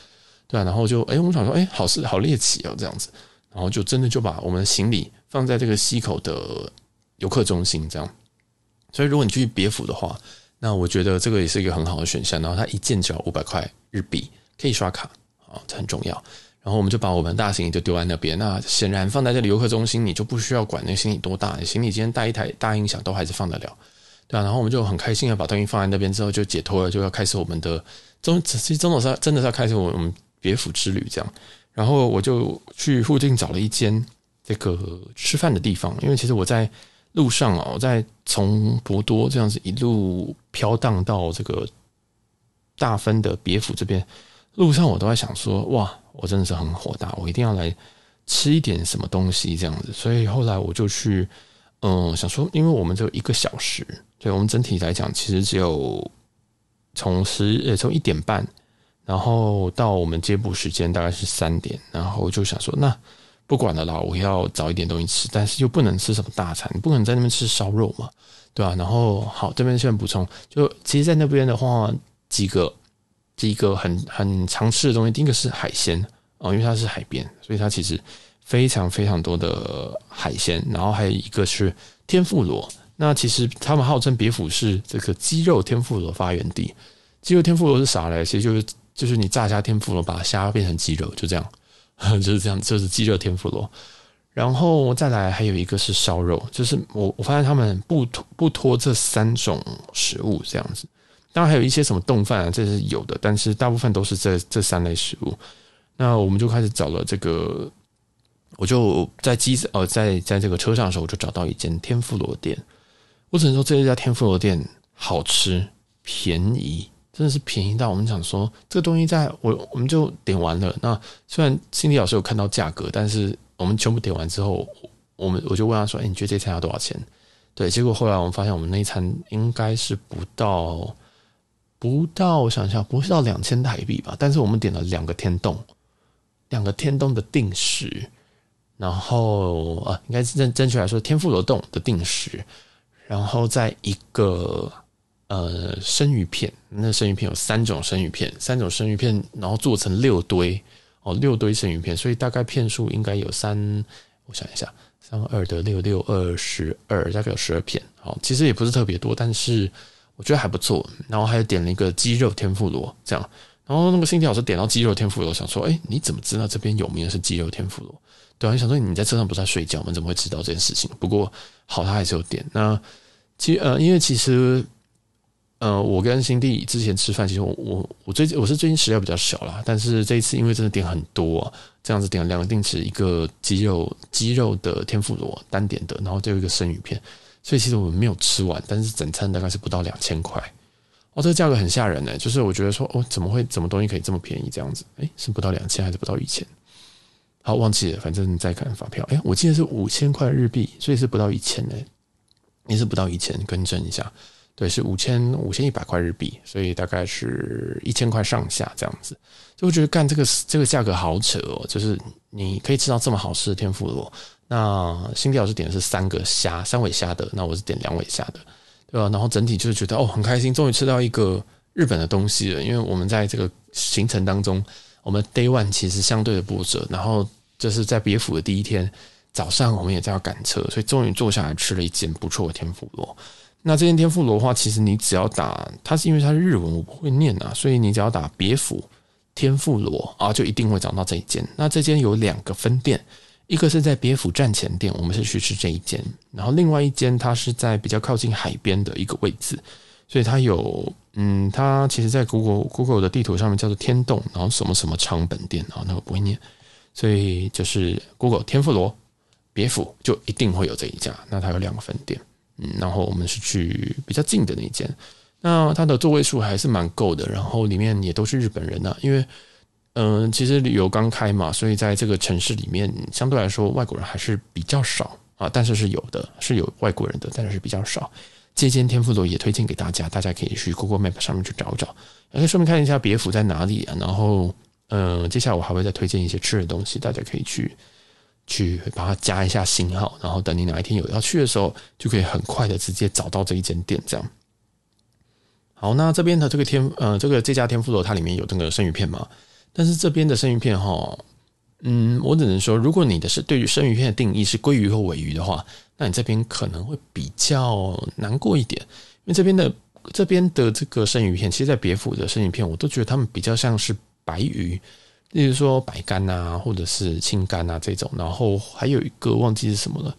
对啊，然后就哎，我们想说哎，好是好猎奇哦这样子，然后就真的就把我们的行李放在这个西口的游客中心这样。所以，如果你去别府的话，那我觉得这个也是一个很好的选项。然后它一件只要五百块日币，可以刷卡啊，这很重要。然后我们就把我们大行李就丢在那边。那显然放在这里游客中心，你就不需要管那行李多大，行李今天带一台大音响都还是放得了，对啊。然后我们就很开心的把东西放在那边之后就解脱了，就要开始我们的中，其实真的是真的是要开始我们别府之旅这样。然后我就去附近找了一间这个吃饭的地方，因为其实我在。路上啊，我在从博多这样子一路飘荡到这个大分的别府这边，路上我都在想说，哇，我真的是很火大，我一定要来吃一点什么东西这样子。所以后来我就去，嗯，想说，因为我们只有一个小时，对我们整体来讲，其实只有从十呃从一点半，然后到我们接补时间大概是三点，然后就想说，那不管了啦，我要找一点东西吃，但是又不能吃什么大餐，不可能在那边吃烧肉嘛，对吧、然后好，这边先补充，就其实，在那边的话，几个几个很很常吃的东西，第一个是海鲜哦，因为它是海边，所以它其实非常非常多的海鲜。然后还有一个是天妇罗，那其实他们号称别府是这个鸡肉天妇罗发源地。鸡肉天妇罗是啥嘞？其实就是就是你炸虾天妇罗，把虾变成鸡肉，就这样。就是这样，就是鸡肉天妇罗，然后再来还有一个是烧肉，就是我我发现他们不脱不脱这三种食物这样子，当然还有一些什么冻饭啊，这是有的，但是大部分都是这这三类食物。那我们就开始找了这个，我就在机子哦，在在这个车上的时候，我就找到一间天妇罗店。我只能说这一家天妇罗店好吃、便宜。真的是便宜到我们想说，这个东西在我我们就点完了。那虽然心理老师有看到价格，但是我们全部点完之后，我们我就问他说：“哎，你觉得这餐要多少钱？”对，结果后来我们发现，我们那一餐应该是不到不到，我想想，不是到两千台币吧？但是我们点了两个天洞，两个天洞的定时，然后啊，应该是正正确来说，天妇罗洞的定时，然后在一个。呃，生鱼片，那生鱼片有三种生鱼片，三种生鱼片，然后做成六堆哦，六堆生鱼片，所以大概片数应该有三，我想一下，三二得六六二十二，大概有十二片，好，其实也不是特别多，但是我觉得还不错。然后还有点了一个鸡肉天妇罗，这样，然后那个新天老师点到鸡肉天妇罗，想说，哎，你怎么知道这边有名的是鸡肉天妇罗？对啊，你想说你在车上不是在睡觉吗？怎么会知道这件事情？不过好，他还是有点。那其实呃，因为其实。呃，我跟新弟之前吃饭，其实我我我最近我是最近食量比较小啦，但是这一次因为真的点很多啊，这样子点了两个定食，一个鸡肉鸡肉的天妇罗单点的，然后就有一个生鱼片，所以其实我们没有吃完，但是整餐大概是不到两千块，哦，这个价格很吓人呢、就是我觉得说哦，怎么会怎么东西可以这么便宜这样子？诶，是不到两千还是不到一千？好，忘记了，反正再看发票，诶，我记得是五千块日币，所以是不到一千呢，也是不到一千，更正一下。对，是五千五千一百块日币，所以大概是一千块上下这样子。就我觉得干这个这个价格好扯哦，就是你可以吃到这么好吃的天妇罗。那新迪老师点的是三个虾，三尾虾的，那我是点两尾虾的，对吧？然后整体就是觉得哦，很开心，终于吃到一个日本的东西了。因为我们在这个行程当中，我们 Day One 其实相对的波折，然后就是在别府的第一天早上，我们也在要赶车，所以终于坐下来吃了一间不错的天妇罗。那这间天妇罗的话，其实你只要打，它是因为它是日文，我不会念啊，所以你只要打别府天妇罗啊，就一定会找到这一间。那这间有两个分店，一个是在别府站前店，我们是去吃这一间，然后另外一间它是在比较靠近海边的一个位置，所以它有，嗯，它其实在 Google Google 的地图上面叫做天洞，然后什么什么长本店啊，那我不会念，所以就是 Google 天妇罗别府就一定会有这一家，那它有两个分店。然后我们是去比较近的那间，那它的座位数还是蛮够的，然后里面也都是日本人呐、啊，因为嗯、其实旅游刚开嘛，所以在这个城市里面相对来说外国人还是比较少啊，但是是有的，是有外国人的，但是是比较少。这间天妇罗也推荐给大家，大家可以去 Google Map 上面去找找，也可以顺便看一下别府在哪里啊。然后嗯、呃，接下来我还会再推荐一些吃的东西，大家可以去。去把它加一下星号，然后等你哪一天有要去的时候，就可以很快的直接找到这一间店。这样，好，那这边的这个天，呃，这个这家天妇罗它里面有这个生鱼片嘛？但是这边的生鱼片哈，嗯，我只能说，如果你的是对于生鱼片的定义是鲑鱼或尾鱼的话，那你这边可能会比较难过一点，因为这边的这边的这个生鱼片，其实，在别府的生鱼片，我都觉得他们比较像是白鱼。例如说白干啊，或者是青干啊这种，然后还有一个忘记是什么了，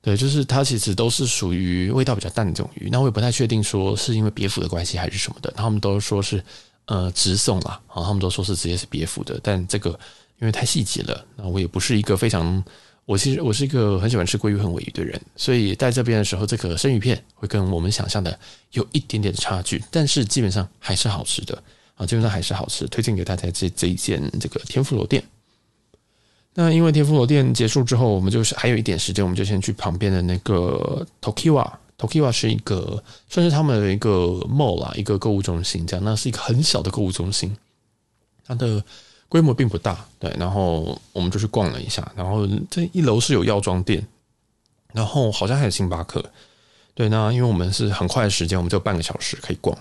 对，就是它其实都是属于味道比较淡的这种鱼。那我也不太确定说是因为别府的关系还是什么的，他们都说是呃直送啦，啊，他们都说是直接是别府的，但这个因为太细节了，那我也不是一个非常，我其实我是一个很喜欢吃鲑鱼和尾鱼的人，所以在这边的时候，这个生鱼片会跟我们想象的有一点点的差距，但是基本上还是好吃的。啊，基本上还是好吃，推荐给大家这这一间这个天妇罗店。那因为天妇罗店结束之后，我们就是还有一点时间，我们就先去旁边的那个 Tokiwa。Tokiwa 是一个算是他们的一个 mall 啦，一个购物中心这样。那是一个很小的购物中心，它的规模并不大。对，然后我们就去逛了一下，然后这一楼是有药妆店，然后好像还有星巴克。对，那因为我们是很快的时间，我们就半个小时可以逛，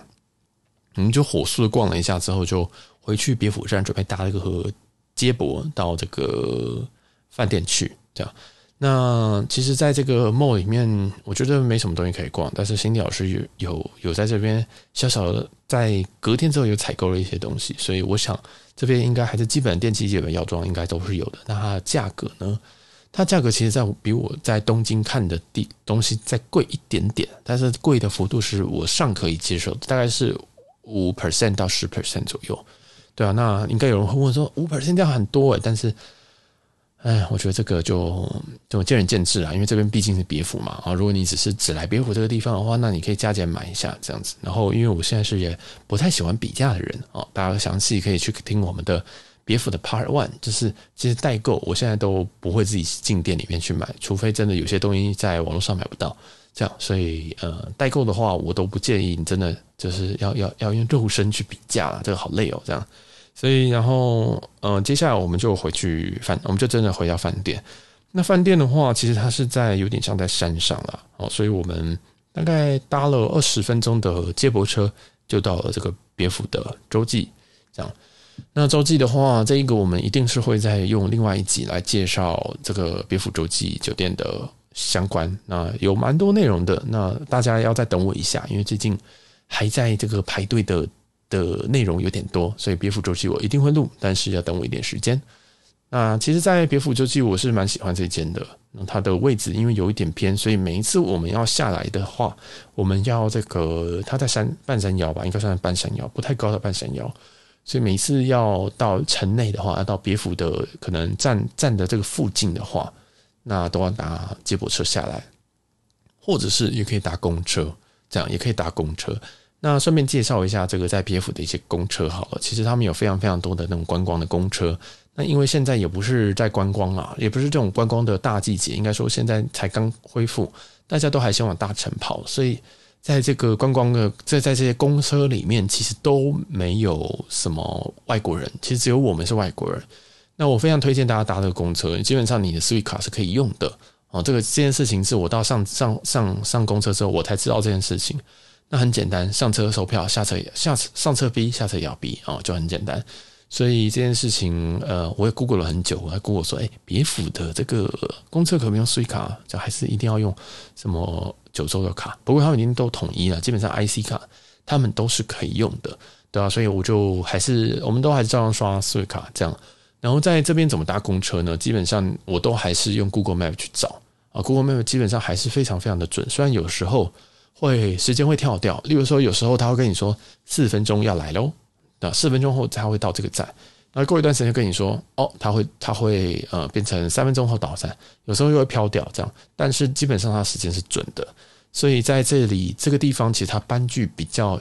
我们就火速的逛了一下之后，就回去别府站准备搭了一个接驳到这个饭店去。这样，那其实在这个 mall 里面，我觉得没什么东西可以逛，但是辛迪老师有有有在这边小小的在隔天之后有采购了一些东西，所以我想这边应该还是基本电器、基本药妆应该都是有的。那它的价格呢？它价格其实在比我在东京看的地东西再贵一点点，但是贵的幅度是我尚可以接受的，大概是五 percent 到十 percent 左右。对啊，那应该有人会问说五 percent 这样很多诶，但是，哎，我觉得这个就就见仁见智啦，因为这边毕竟是别府嘛啊，如果你只是只来别府这个地方的话，那你可以加减买一下这样子。然后，因为我现在是也不太喜欢比价的人啊，大家详细可以去听我们的。别府的 Part One 就是其实代购，我现在都不会自己进店里面去买，除非真的有些东西在网络上买不到，这样，所以呃，代购的话，我都不建议你真的就是要要要用肉身去比价了，这个好累哦，这样，所以然后呃，接下来我们就回去饭，我们就真的回到饭店。那饭店的话，其实它是在有点像在山上了哦，所以我们大概搭了二十分钟的接驳车，就到了这个别府的洲际，这样。那洲际的话，这一个我们一定是会再用另外一集来介绍这个别府洲际酒店的相关。那有蛮多内容的，那大家要再等我一下，因为最近还在这个排队的的内容有点多，所以别府洲际我一定会录，但是要等我一点时间。那其实，在别府洲际我是蛮喜欢这间的，那它的位置因为有一点偏，所以每一次我们要下来的话，我们要这个它在山半山腰吧，应该算是半山腰，不太高的半山腰。所以每一次要到城内的话，要到别府的可能站站的这个附近的话，那都要搭接驳车下来，或者是也可以搭公车，这样也可以搭公车。那顺便介绍一下这个在别府的一些公车好了，其实他们有非常非常多的那种观光的公车。那因为现在也不是在观光啊，也不是这种观光的大季节，应该说现在才刚恢复，大家都还想往大城跑，所以。在这个观光的在在这些公车里面，其实都没有什么外国人，其实只有我们是外国人。那我非常推荐大家搭这个公车，基本上你的 Suica 是可以用的哦。这个这件事情是我到上上上上公车之后，我才知道这件事情。那很简单，上车售票，下车也下上车 B，，下车也要 B 哦，就很简单。所以这件事情，呃，我也 Google 了很久，我还 Google 说，哎，别府的这个公车可不用 Suica？就还是一定要用什么？九州的卡，不过他们已经都统一了，基本上 IC 卡他们都是可以用的，对啊，所以我就还是我们都还是照样刷 Suica 这样。然后在这边怎么搭公车呢？基本上我都还是用 Google Map 去找。啊，Google Map 基本上还是非常非常的准，虽然有时候会时间会跳掉，例如说有时候他会跟你说四分钟要来喽，那四分钟后才会到这个站。那过一段时间跟你说，哦，他会他会呃变成三分钟后到站，有时候又会飘掉这样，但是基本上它时间是准的，所以在这里这个地方其实它班距比较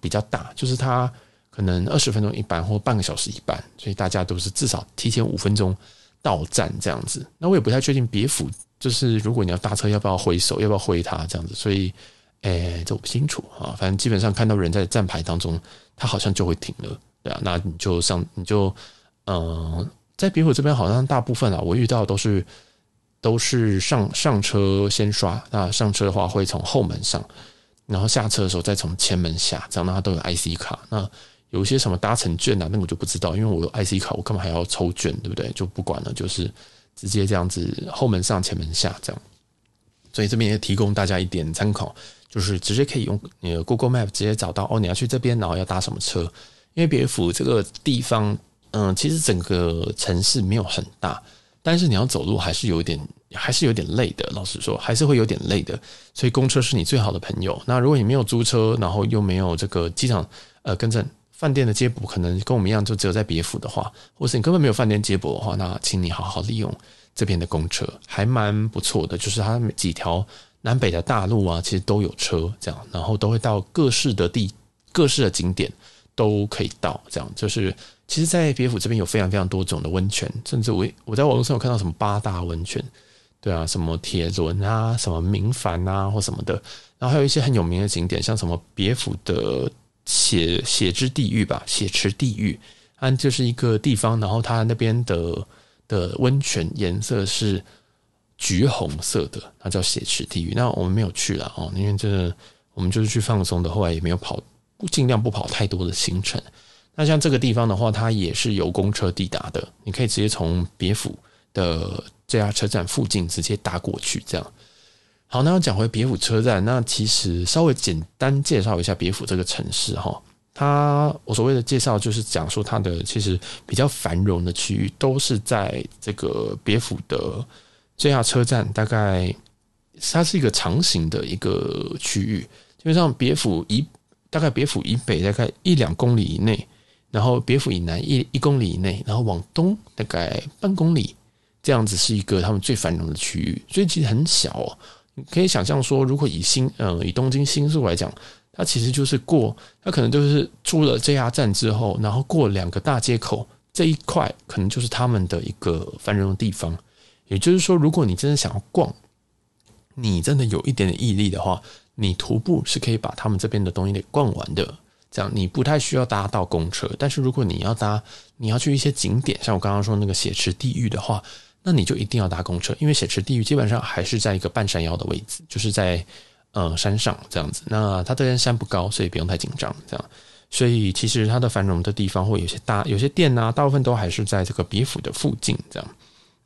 比较大，就是它可能二十分钟一班或半个小时一班，所以大家都是至少提前五分钟到站这样子。那我也不太确定别府就是如果你要搭车要不要挥手，要不要挥他这样子，所以诶这我不清楚啊，反正基本上看到人在站牌当中，他好像就会停了。对啊，那你就上，你就，嗯、在别府这边好像大部分啊，我遇到都是都是上上车先刷，那上车的话会从后门上，然后下车的时候再从前门下，这样的话都有 IC 卡。那有一些什么搭乘券啊，那我就不知道，因为我有 IC 卡，我干嘛还要抽券，对不对？就不管了，就是直接这样子后门上前门下这样。所以这边也提供大家一点参考，就是直接可以用你的 Google Map 直接找到哦，你要去这边，然后要搭什么车。因为别府这个地方，嗯，其实整个城市没有很大，但是你要走路还是有点，还是有点累的。老实说，还是会有点累的。所以公车是你最好的朋友。那如果你没有租车，然后又没有这个机场，呃，跟着饭店的接驳，可能跟我们一样，就只有在别府的话，或是你根本没有饭店接驳的话，那请你好好利用这边的公车，还蛮不错的。就是它几条南北的大路啊，其实都有车这样，然后都会到各式的地、各式的景点。都可以到。这样就是，其实，在别府这边有非常非常多种的温泉，甚至我我在网络上有看到什么八大温泉，对啊，什么铁轮啊，什么明礬啊，或什么的，然后还有一些很有名的景点，像什么别府的血血之地狱吧，血池地狱，它就是一个地方，然后它那边的的温泉颜色是。橘红色的，它叫血池地狱。那我们没有去了哦，因为这我们就是去放松的，后来也没有跑，尽量不跑太多的行程。那像这个地方的话，它也是有公车抵达的，你可以直接从别府的这家车站附近直接搭过去。这样好，那要讲回别府车站，那其实稍微简单介绍一下别府这个城市哈。它我所谓的介绍就是讲说它的其实比较繁荣的区域都是在这个别府的。这下车站大概它是一个长形的一个区域，基本上别府以大概别府以北大概一两公里以内，然后别府以南一一公里以内，然后往东大概半公里，这样子是一个他们最繁荣的区域，所以其实很小哦。你可以想象说，如果以新呃以东京新宿来讲，它其实就是过它可能就是出了这下站之后，然后过两个大街口这一块，可能就是他们的一个繁荣的地方。也就是说，如果你真的想要逛，你真的有一点点毅力的话，你徒步是可以把他们这边的东西给逛完的。这样你不太需要搭到公车，但是如果你要搭，你要去一些景点，像我刚刚说那个血池地狱的话，那你就一定要搭公车，因为血池地狱基本上还是在一个半山腰的位置，就是在呃山上这样子。那它这边山不高，所以不用太紧张。这样，所以其实它的繁荣的地方会有些大，有些店啊，大部分都还是在这个别府的附近这样。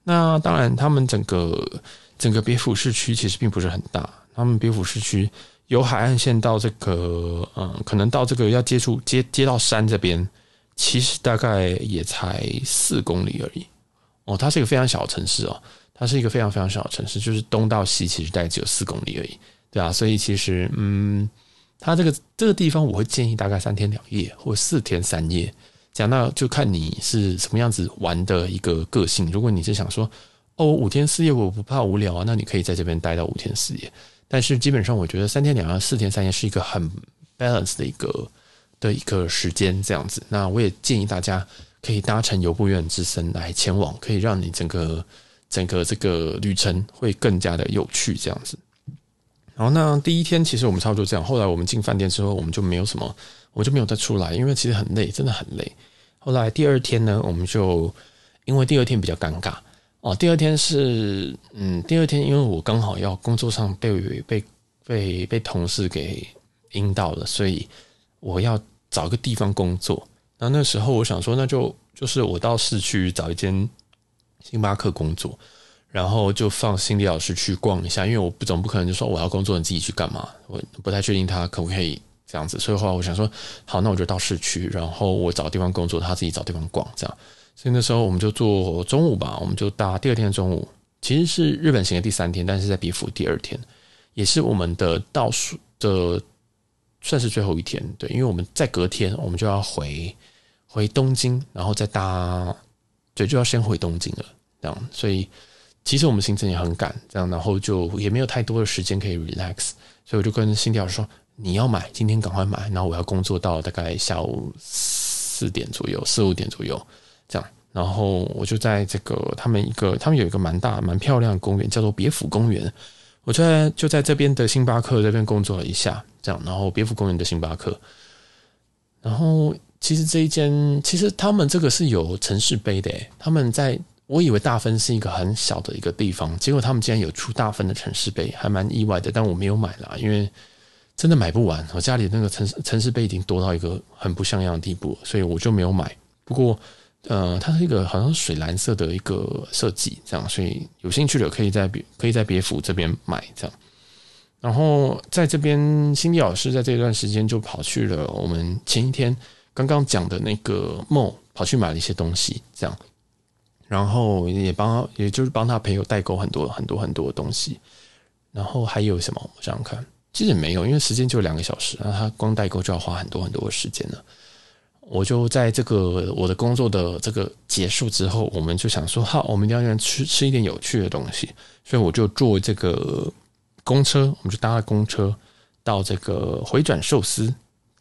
那当然，他们整个整个别府市区其实并不是很大。他们别府市区由海岸线到这个，嗯，可能到这个要接触接接到山这边，其实大概也才四公里而已。哦，它是一个非常小的城市哦，它是一个非常非常小的城市，就是东到西其实大概只有四公里而已，对啊，所以其实，嗯，它这个这个地方我会建议大概三天两夜或四天三夜。讲到就看你是什么样子玩的一个个性。如果你是想说，哦，五天四夜我不怕无聊啊，那你可以在这边待到五天四夜。但是基本上，我觉得三天两夜、四天三夜是一个很 balance 的一个的一个时间这样子。那我也建议大家可以搭乘由布院之身来前往，可以让你整个整个这个旅程会更加的有趣这样子。然后那第一天其实我们差不多这样。后来我们进饭店之后，我们就没有什么。我就没有再出来，因为其实很累，真的很累。后来第二天呢，我们就因为第二天比较尴尬哦。第二天是嗯，第二天因为我刚好要工作上被被被被同事给阴到了，所以我要找个地方工作。那那时候我想说，那就就是我到市区找一间星巴克工作，然后就放心理老师去逛一下，因为我不总不可能就说我要工作，你自己去干嘛？我不太确定他可不可以。这样子，所以后来我想说，好，那我就到市区，然后我找地方工作，他自己找地方逛，这样。所以那时候我们就做中午吧，我们就搭第二天的中午，其实是日本行的第三天，但是在别府第二天，也是我们的倒数的，算是最后一天，对，因为我们在隔天我们就要回回东京，然后再搭，对，就要先回东京了，这样。所以其实我们行程也很赶，这样，然后就也没有太多的时间可以 relax，所以我就跟新调说。你要买，今天赶快买，然后我要工作到大概下午四点左右，四五点左右这样，然后我就在这个他们一个，他们有一个蛮大蛮漂亮的公园，叫做别府公园，我在就在这边的星巴克这边工作了一下，这样，然后别府公园的星巴克，然后其实这一间其实他们这个是有城市杯的，他们在我以为大分是一个很小的一个地方，结果他们竟然有出大分的城市杯，还蛮意外的，但我没有买啦，因为。真的买不完，我家里那个城市城市杯已经多到一个很不像样的地步，所以我就没有买。不过，呃，它是一个好像水蓝色的一个设计，这样，所以有兴趣的可以在别可以在别府这边买这样。然后在这边，心理老师在这段时间就跑去了我们前一天刚刚讲的那个梦跑去买了一些东西，这样，然后也帮，也就是帮他朋友代购很多很多很多的东西。然后还有什么？我想想看。其实也没有，因为时间就两个小时，那他光代购就要花很多很多的时间了。我就在这个我的工作的这个结束之后，我们就想说，好，我们一定要吃吃一点有趣的东西，所以我就坐这个公车，我们就搭了公车到这个回转寿司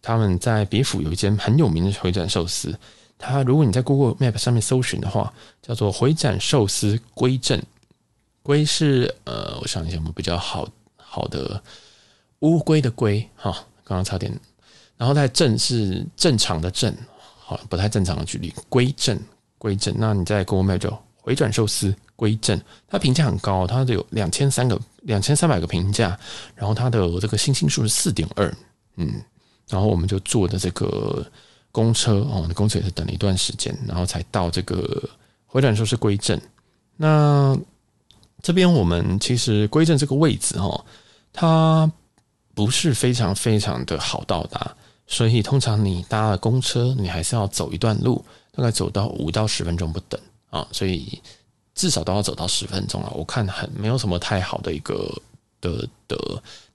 他们在别府有一间很有名的回转寿司。它如果你在 Google Map 上面搜寻的话，叫做回转寿司龟正。龟是呃，我想一下，我们比较好好的乌龟的龟哈，刚刚差点。然后在正是正常的正，好不太正常的距离。龟正龟正，那你在 Google Map 就回转寿司龟正，它评价很高，它有两千三个两千三百个评价，然后它的这个星星数是四点二，嗯，然后我们就坐的这个公车哦，公车也是等了一段时间，然后才到这个回转寿司龟阵。那这边我们其实归正这个位置哈，它不是非常非常的好到达，所以通常你搭了公车，你还是要走一段路，大概走到五到十分钟不等啊，所以至少都要走到十分钟啊。我看很没有什么太好的一个的的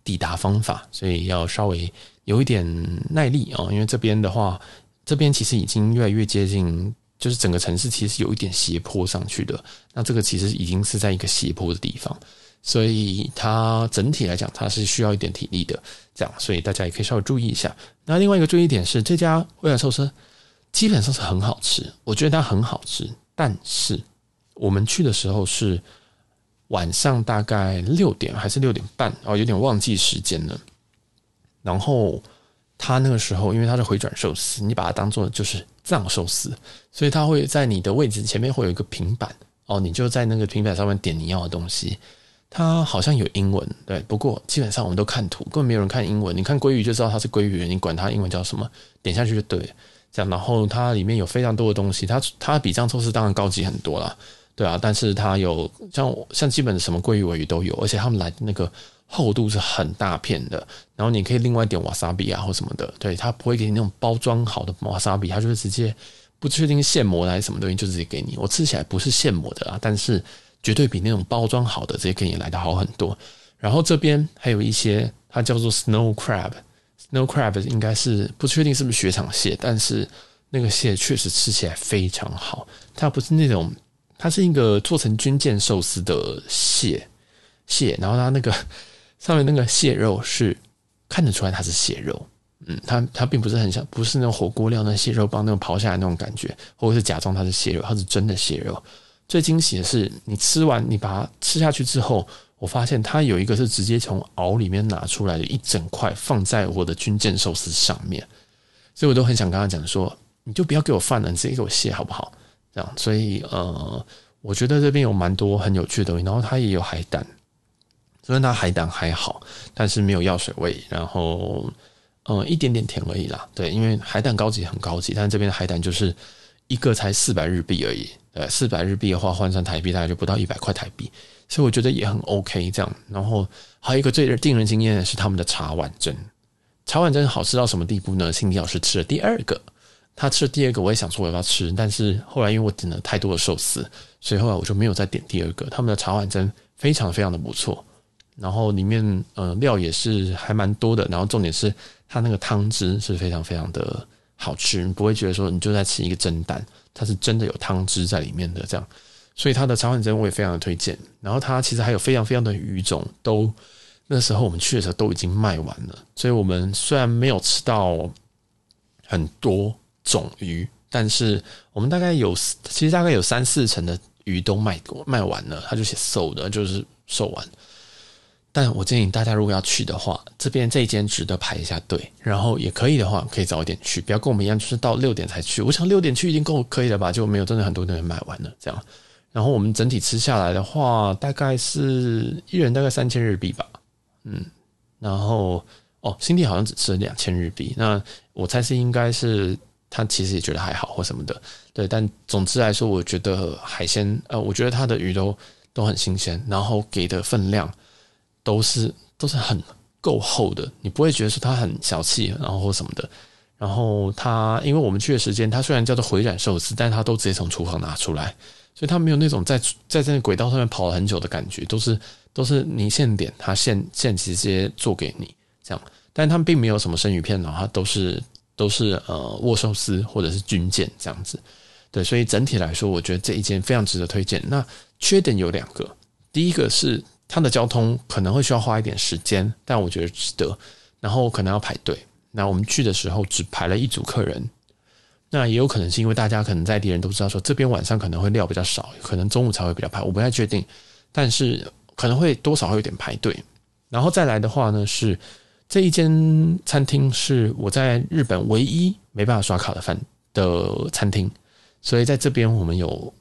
抵达方法，所以要稍微有一点耐力啊，因为这边的话，这边其实已经越来越接近。就是整个城市其实有一点斜坡上去的，那这个其实已经是在一个斜坡的地方，所以它整体来讲它是需要一点体力的，这样，所以大家也可以稍微注意一下。那另外一个注意点是，这家未来寿司基本上是很好吃，我觉得它很好吃，但是我们去的时候是晚上大概六点还是六点半哦，有点忘记时间了，然后。他那个时候，因为他是回转寿司，你把它当做就是藏寿司，所以他会在你的位置前面会有一个平板哦，你就在那个平板上面点你要的东西。它好像有英文，对，不过基本上我们都看图，根本没有人看英文。你看鲑鱼就知道它是鲑鱼，你管它英文叫什么，点下去就对。这样，然后它里面有非常多的东西，它它比藏寿司当然高级很多啦，对啊，但是它有像像基本的什么鲑鱼、尾鱼都有，而且他们来那个。厚度是很大片的，然后你可以另外点瓦萨比啊或什么的，对，它不会给你那种包装好的瓦萨比，它就是直接不确定现磨的还是什么东西，就直接给你。我吃起来不是现磨的啊，但是绝对比那种包装好的直接给你来的好很多。然后这边还有一些，它叫做 snow crab，snow crab 应该是不确定是不是雪场蟹，但是那个蟹确实吃起来非常好。它不是那种，它是一个做成军舰寿司的蟹蟹，然后它那个。上面那个蟹肉是看得出来它是蟹肉，嗯，它它并不是很像，不是那种火锅料那蟹肉棒那种刨下来那种感觉，或者是假装它是蟹肉，它是真的蟹肉。最惊喜的是，你吃完你把它吃下去之后，我发现它有一个是直接从螯里面拿出来的一整块放在我的军舰寿司上面，所以我都很想跟他讲说，你就不要给我饭了，你直接给我蟹好不好？这样，所以呃，我觉得这边有蛮多很有趣的东西，然后它也有海胆。虽然它海胆还好，但是没有药水味，然后嗯一点点甜而已啦。对，因为海胆高级很高级，但是这边的海胆就是一个才四百日币而已。呃，四百日币的话换算台币大概就不到一百块台币，所以我觉得也很 OK 这样。然后还有一个最令人惊艳的是他们的茶碗蒸，茶碗蒸好吃到什么地步呢？辛迪老师吃了第二个，他吃了第二个，我也想说我要吃，但是后来因为我点了太多的寿司，所以后来我就没有再点第二个。他们的茶碗蒸非常非常的不错。然后里面呃料也是还蛮多的，然后重点是它那个汤汁是非常非常的好吃，你不会觉得说你就在吃一个蒸蛋，它是真的有汤汁在里面的这样，所以它的茶碗蒸我也非常的推荐。然后它其实还有非常非常的鱼种，都那时候我们去的时候都已经卖完了，所以我们虽然没有吃到很多种鱼，但是我们大概有其实大概有三四成的鱼都卖过卖完了，它就写 sold，就是售完。但我建议大家如果要去的话，这边这一间值得排一下队，然后也可以的话，可以早一点去，不要跟我们一样，就是到六点才去。我想六点去已经够可以了吧？就没有真的很多人买完了这样。然后我们整体吃下来的话，大概是一人大概三千日币吧，嗯。然后哦，辛迪好像只吃了两千日币，那我猜是应该是他其实也觉得还好或什么的，对。但总之来说，我觉得海鲜呃，我觉得他的鱼都都很新鲜，然后给的分量。都是都是很够厚的，你不会觉得说它很小气，然后或什么的。然后它因为我们去的时间，它虽然叫做回转寿司，但它都直接从厨房拿出来，所以它没有那种在在这个轨道上面跑了很久的感觉，都是都是你现点，它现现直接做给你这样。但他们并没有什么生鱼片，然后它都是都是呃握寿司或者是军舰这样子。对，所以整体来说，我觉得这一间非常值得推荐。那缺点有两个，第一个是。它的交通可能会需要花一点时间，但我觉得值得。然后可能要排队，那我们去的时候只排了一组客人，那也有可能是因为大家可能在地人都知道说这边晚上可能会料比较少，可能中午才会比较排，我不太确定，但是可能会多少会有点排队。然后再来的话呢，是这一间餐厅是我在日本唯一没办法刷卡的饭的餐厅，所以在这边我们有。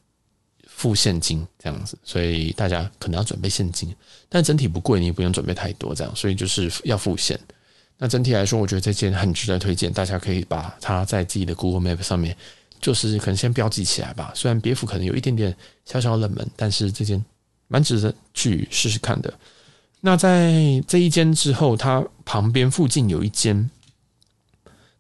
付现金这样子，所以大家可能要准备现金，但整体不贵，你也不用准备太多这样，所以就是要付现。那整体来说，我觉得这间很值得推荐，大家可以把它在自己的 Google Map 上面，就是可能先标记起来吧。虽然别府可能有一点点小小冷门，但是这间蛮值得去试试看的。那在这一间之后，它旁边附近有一间，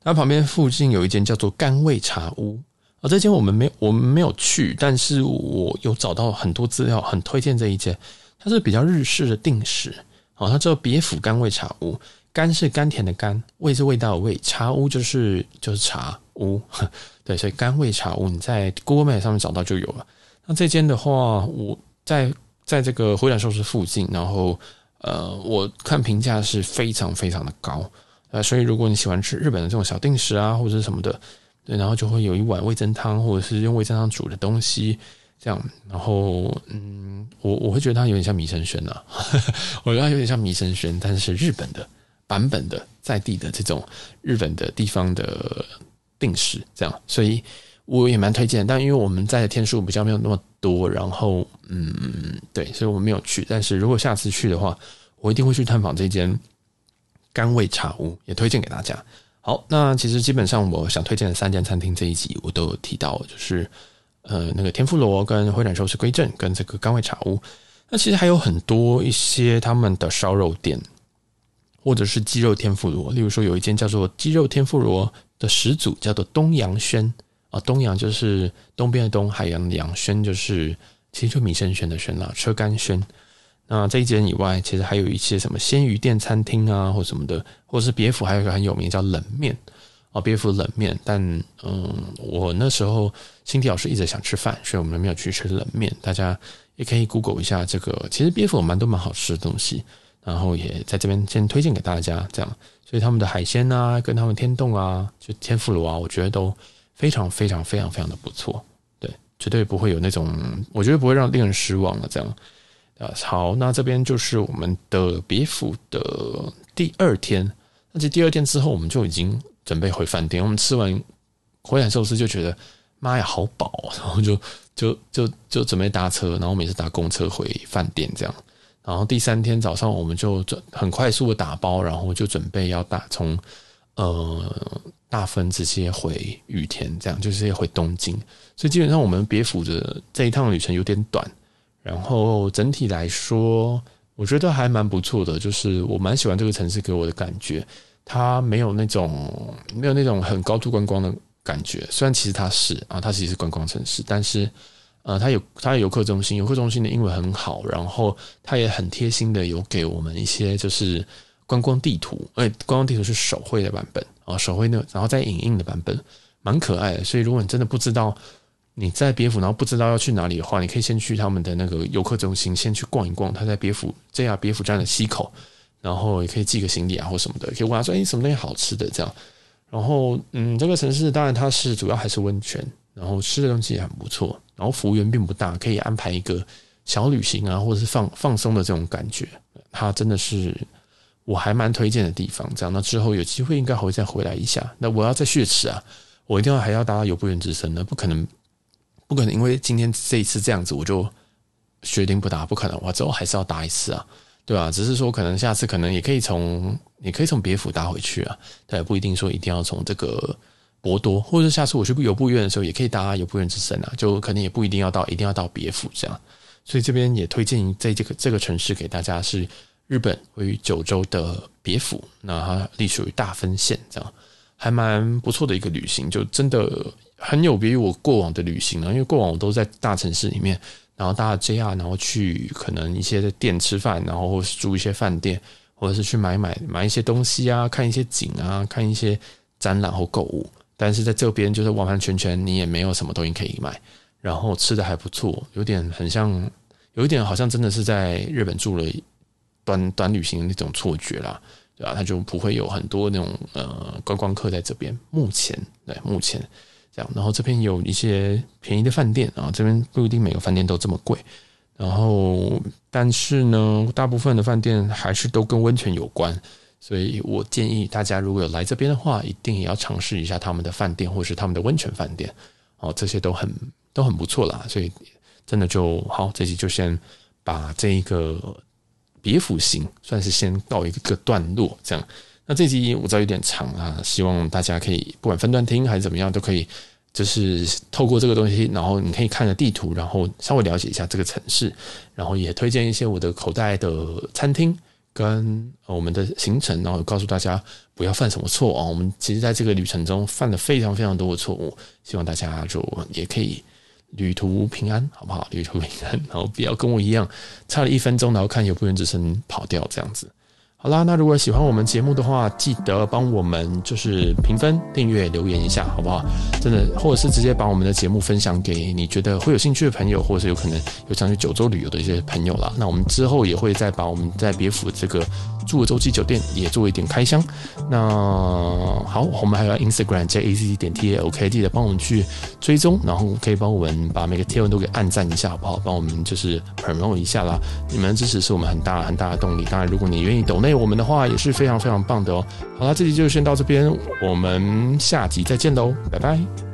它旁边附近有一间叫做甘味茶屋。哦，这间我们没我们没有去，但是我有找到很多资料，很推荐这一间。它是比较日式的定食，哦，它叫别府甘味茶屋，甘是甘甜的甘，味是味道的味，茶屋就是就是茶屋，对，所以甘味茶屋你在 Google Map 上面找到就有了。那这间的话，我在在这个回转寿司附近，然后呃，我看评价是非常非常的高，呃，所以如果你喜欢吃日本的这种小定食啊，或者是什么的。对，然后就会有一碗味噌汤，或者是用味噌汤煮的东西，这样。然后，嗯，我我会觉得它有点像米神轩呐，我觉得它有点像米神轩，但是日本的版本的在地的这种日本的地方的定食，这样。所以我也蛮推荐，但因为我们在的天数比较没有那么多，然后，嗯，对，所以我们没有去。但是如果下次去的话，我一定会去探访这间甘味茶屋，也推荐给大家。好，那其实基本上我想推荐的三间餐厅这一集我都有提到，就是呃那个天妇罗跟回转寿司归正跟这个甘味茶屋。那其实还有很多一些他们的烧肉店，或者是鸡肉天妇罗。例如说有一间叫做鸡肉天妇罗的始祖叫做东洋轩啊，东洋就是东边的东，海洋的洋，轩就是其实就米生轩的轩啦，车干轩。那这一间以外，其实还有一些什么鲜鱼店、餐厅啊，或什么的，或者是别府还有一个很有名叫冷面哦，别府冷面。但嗯，我那时候新迪老师一直想吃饭，所以我们没有去吃冷面。大家也可以 Google 一下这个，其实别府有蛮多蛮好吃的东西，然后也在这边先推荐给大家。这样，所以他们的海鲜啊，跟他们天丼啊，就天妇罗啊，我觉得都非常非常非常非常的不错。对，绝对不会有那种，我觉得不会让令人失望的这样。啊，好，那这边就是我们的别府的第二天。那这第二天之后，我们就已经准备回饭店。我们吃完回转寿司就觉得，妈呀，好饱，然后就就就就准备搭车，然后每次搭公车回饭店这样。然后第三天早上，我们就准很快速的打包，然后就准备要打从呃大分直接回羽田，这样就是要回东京。所以基本上我们别府的这一趟旅程有点短。然后整体来说，我觉得还蛮不错的，就是我蛮喜欢这个城市给我的感觉，它没有那种没有那种很高度观光的感觉。虽然其实它是啊，它其实是观光城市，但是呃，它有它有游客中心，游客中心的英文很好，然后它也很贴心的有给我们一些就是观光地图，哎，观光地图是手绘的版本啊，手绘的，然后再影印的版本，蛮可爱的。所以如果你真的不知道。你在别府，然后不知道要去哪里的话，你可以先去他们的那个游客中心，先去逛一逛。他在别府 JR 别府站的西口，然后也可以寄个行李啊或什么的，可以问他说：“哎，什么东西好吃的？”这样。然后，嗯，这个城市当然它是主要还是温泉，然后吃的东西也很不错。然后服务员并不大，可以安排一个小旅行啊，或者是放放松的这种感觉。它真的是我还蛮推荐的地方。这样，那之后有机会应该还会再回来一下。那我要再雪池啊，我一定要还要搭游步院之身的，不可能。不可能，因为今天这一次这样子，我就决定不打。不可能，我之后还是要打一次啊，对吧？只是说，可能下次可能也可以从，也可以从别府打回去啊。但也不一定说一定要从这个博多，或者下次我去游步院的时候，也可以搭游步院之神啊。就可能也不一定要到，一定要到别府这样。所以这边也推荐在这个这个城市给大家，是日本位于九州的别府，那它隶属于大分县，这样还蛮不错的一个旅行，就真的。很有别于我过往的旅行啊，因为过往我都在大城市里面，然后搭 JR，然后去可能一些店吃饭，然后或是住一些饭店，或者是去买买买一些东西啊，看一些景啊，看一些展览或购物。但是在这边就是完完全全你也没有什么东西可以买，然后吃的还不错，有点很像，有一点好像真的是在日本住了短短旅行的那种错觉啦。对吧？它就不会有很多那种呃观光客在这边。目前对，目前这样。然后这边有一些便宜的饭店啊，这边不一定每个饭店都这么贵。然后，但是呢，大部分的饭店还是都跟温泉有关，所以我建议大家如果有来这边的话，一定也要尝试一下他们的饭店或是他们的温泉饭店哦，这些都很都很不错啦。所以真的就好，这期就先把这一个别府行算是先告一个段落，这样。那这集我知道有点长啊，希望大家可以不管分段听还是怎么样，都可以。就是透过这个东西，然后你可以看着地图，然后稍微了解一下这个城市，然后也推荐一些我的口袋的餐厅跟我们的行程，然后告诉大家不要犯什么错啊。我们其实在这个旅程中犯了非常非常多的错误，希望大家就也可以旅途平安，好不好？旅途平安，然后不要跟我一样差了一分钟，然后看有部员之声跑掉这样子。好啦，那如果喜欢我们节目的话，记得帮我们就是评分、订阅、留言一下，好不好？真的，或者是直接把我们的节目分享给你觉得会有兴趣的朋友，或者是有可能有想去九州旅游的一些朋友啦。那我们之后也会再把我们在别府这个住的洲际酒店也做一点开箱。那好，我们还有 Instagram JAC 点 TALK，记得帮我们去追踪，然后可以帮我们把每个贴文都给按赞一下，好不好？帮我们就是 promote 一下啦。你们的支持是我们很大很大的动力。当然，如果你愿意抖内。我们的话也是非常非常棒的哦。好了，这集就先到这边，我们下集再见喽，拜拜。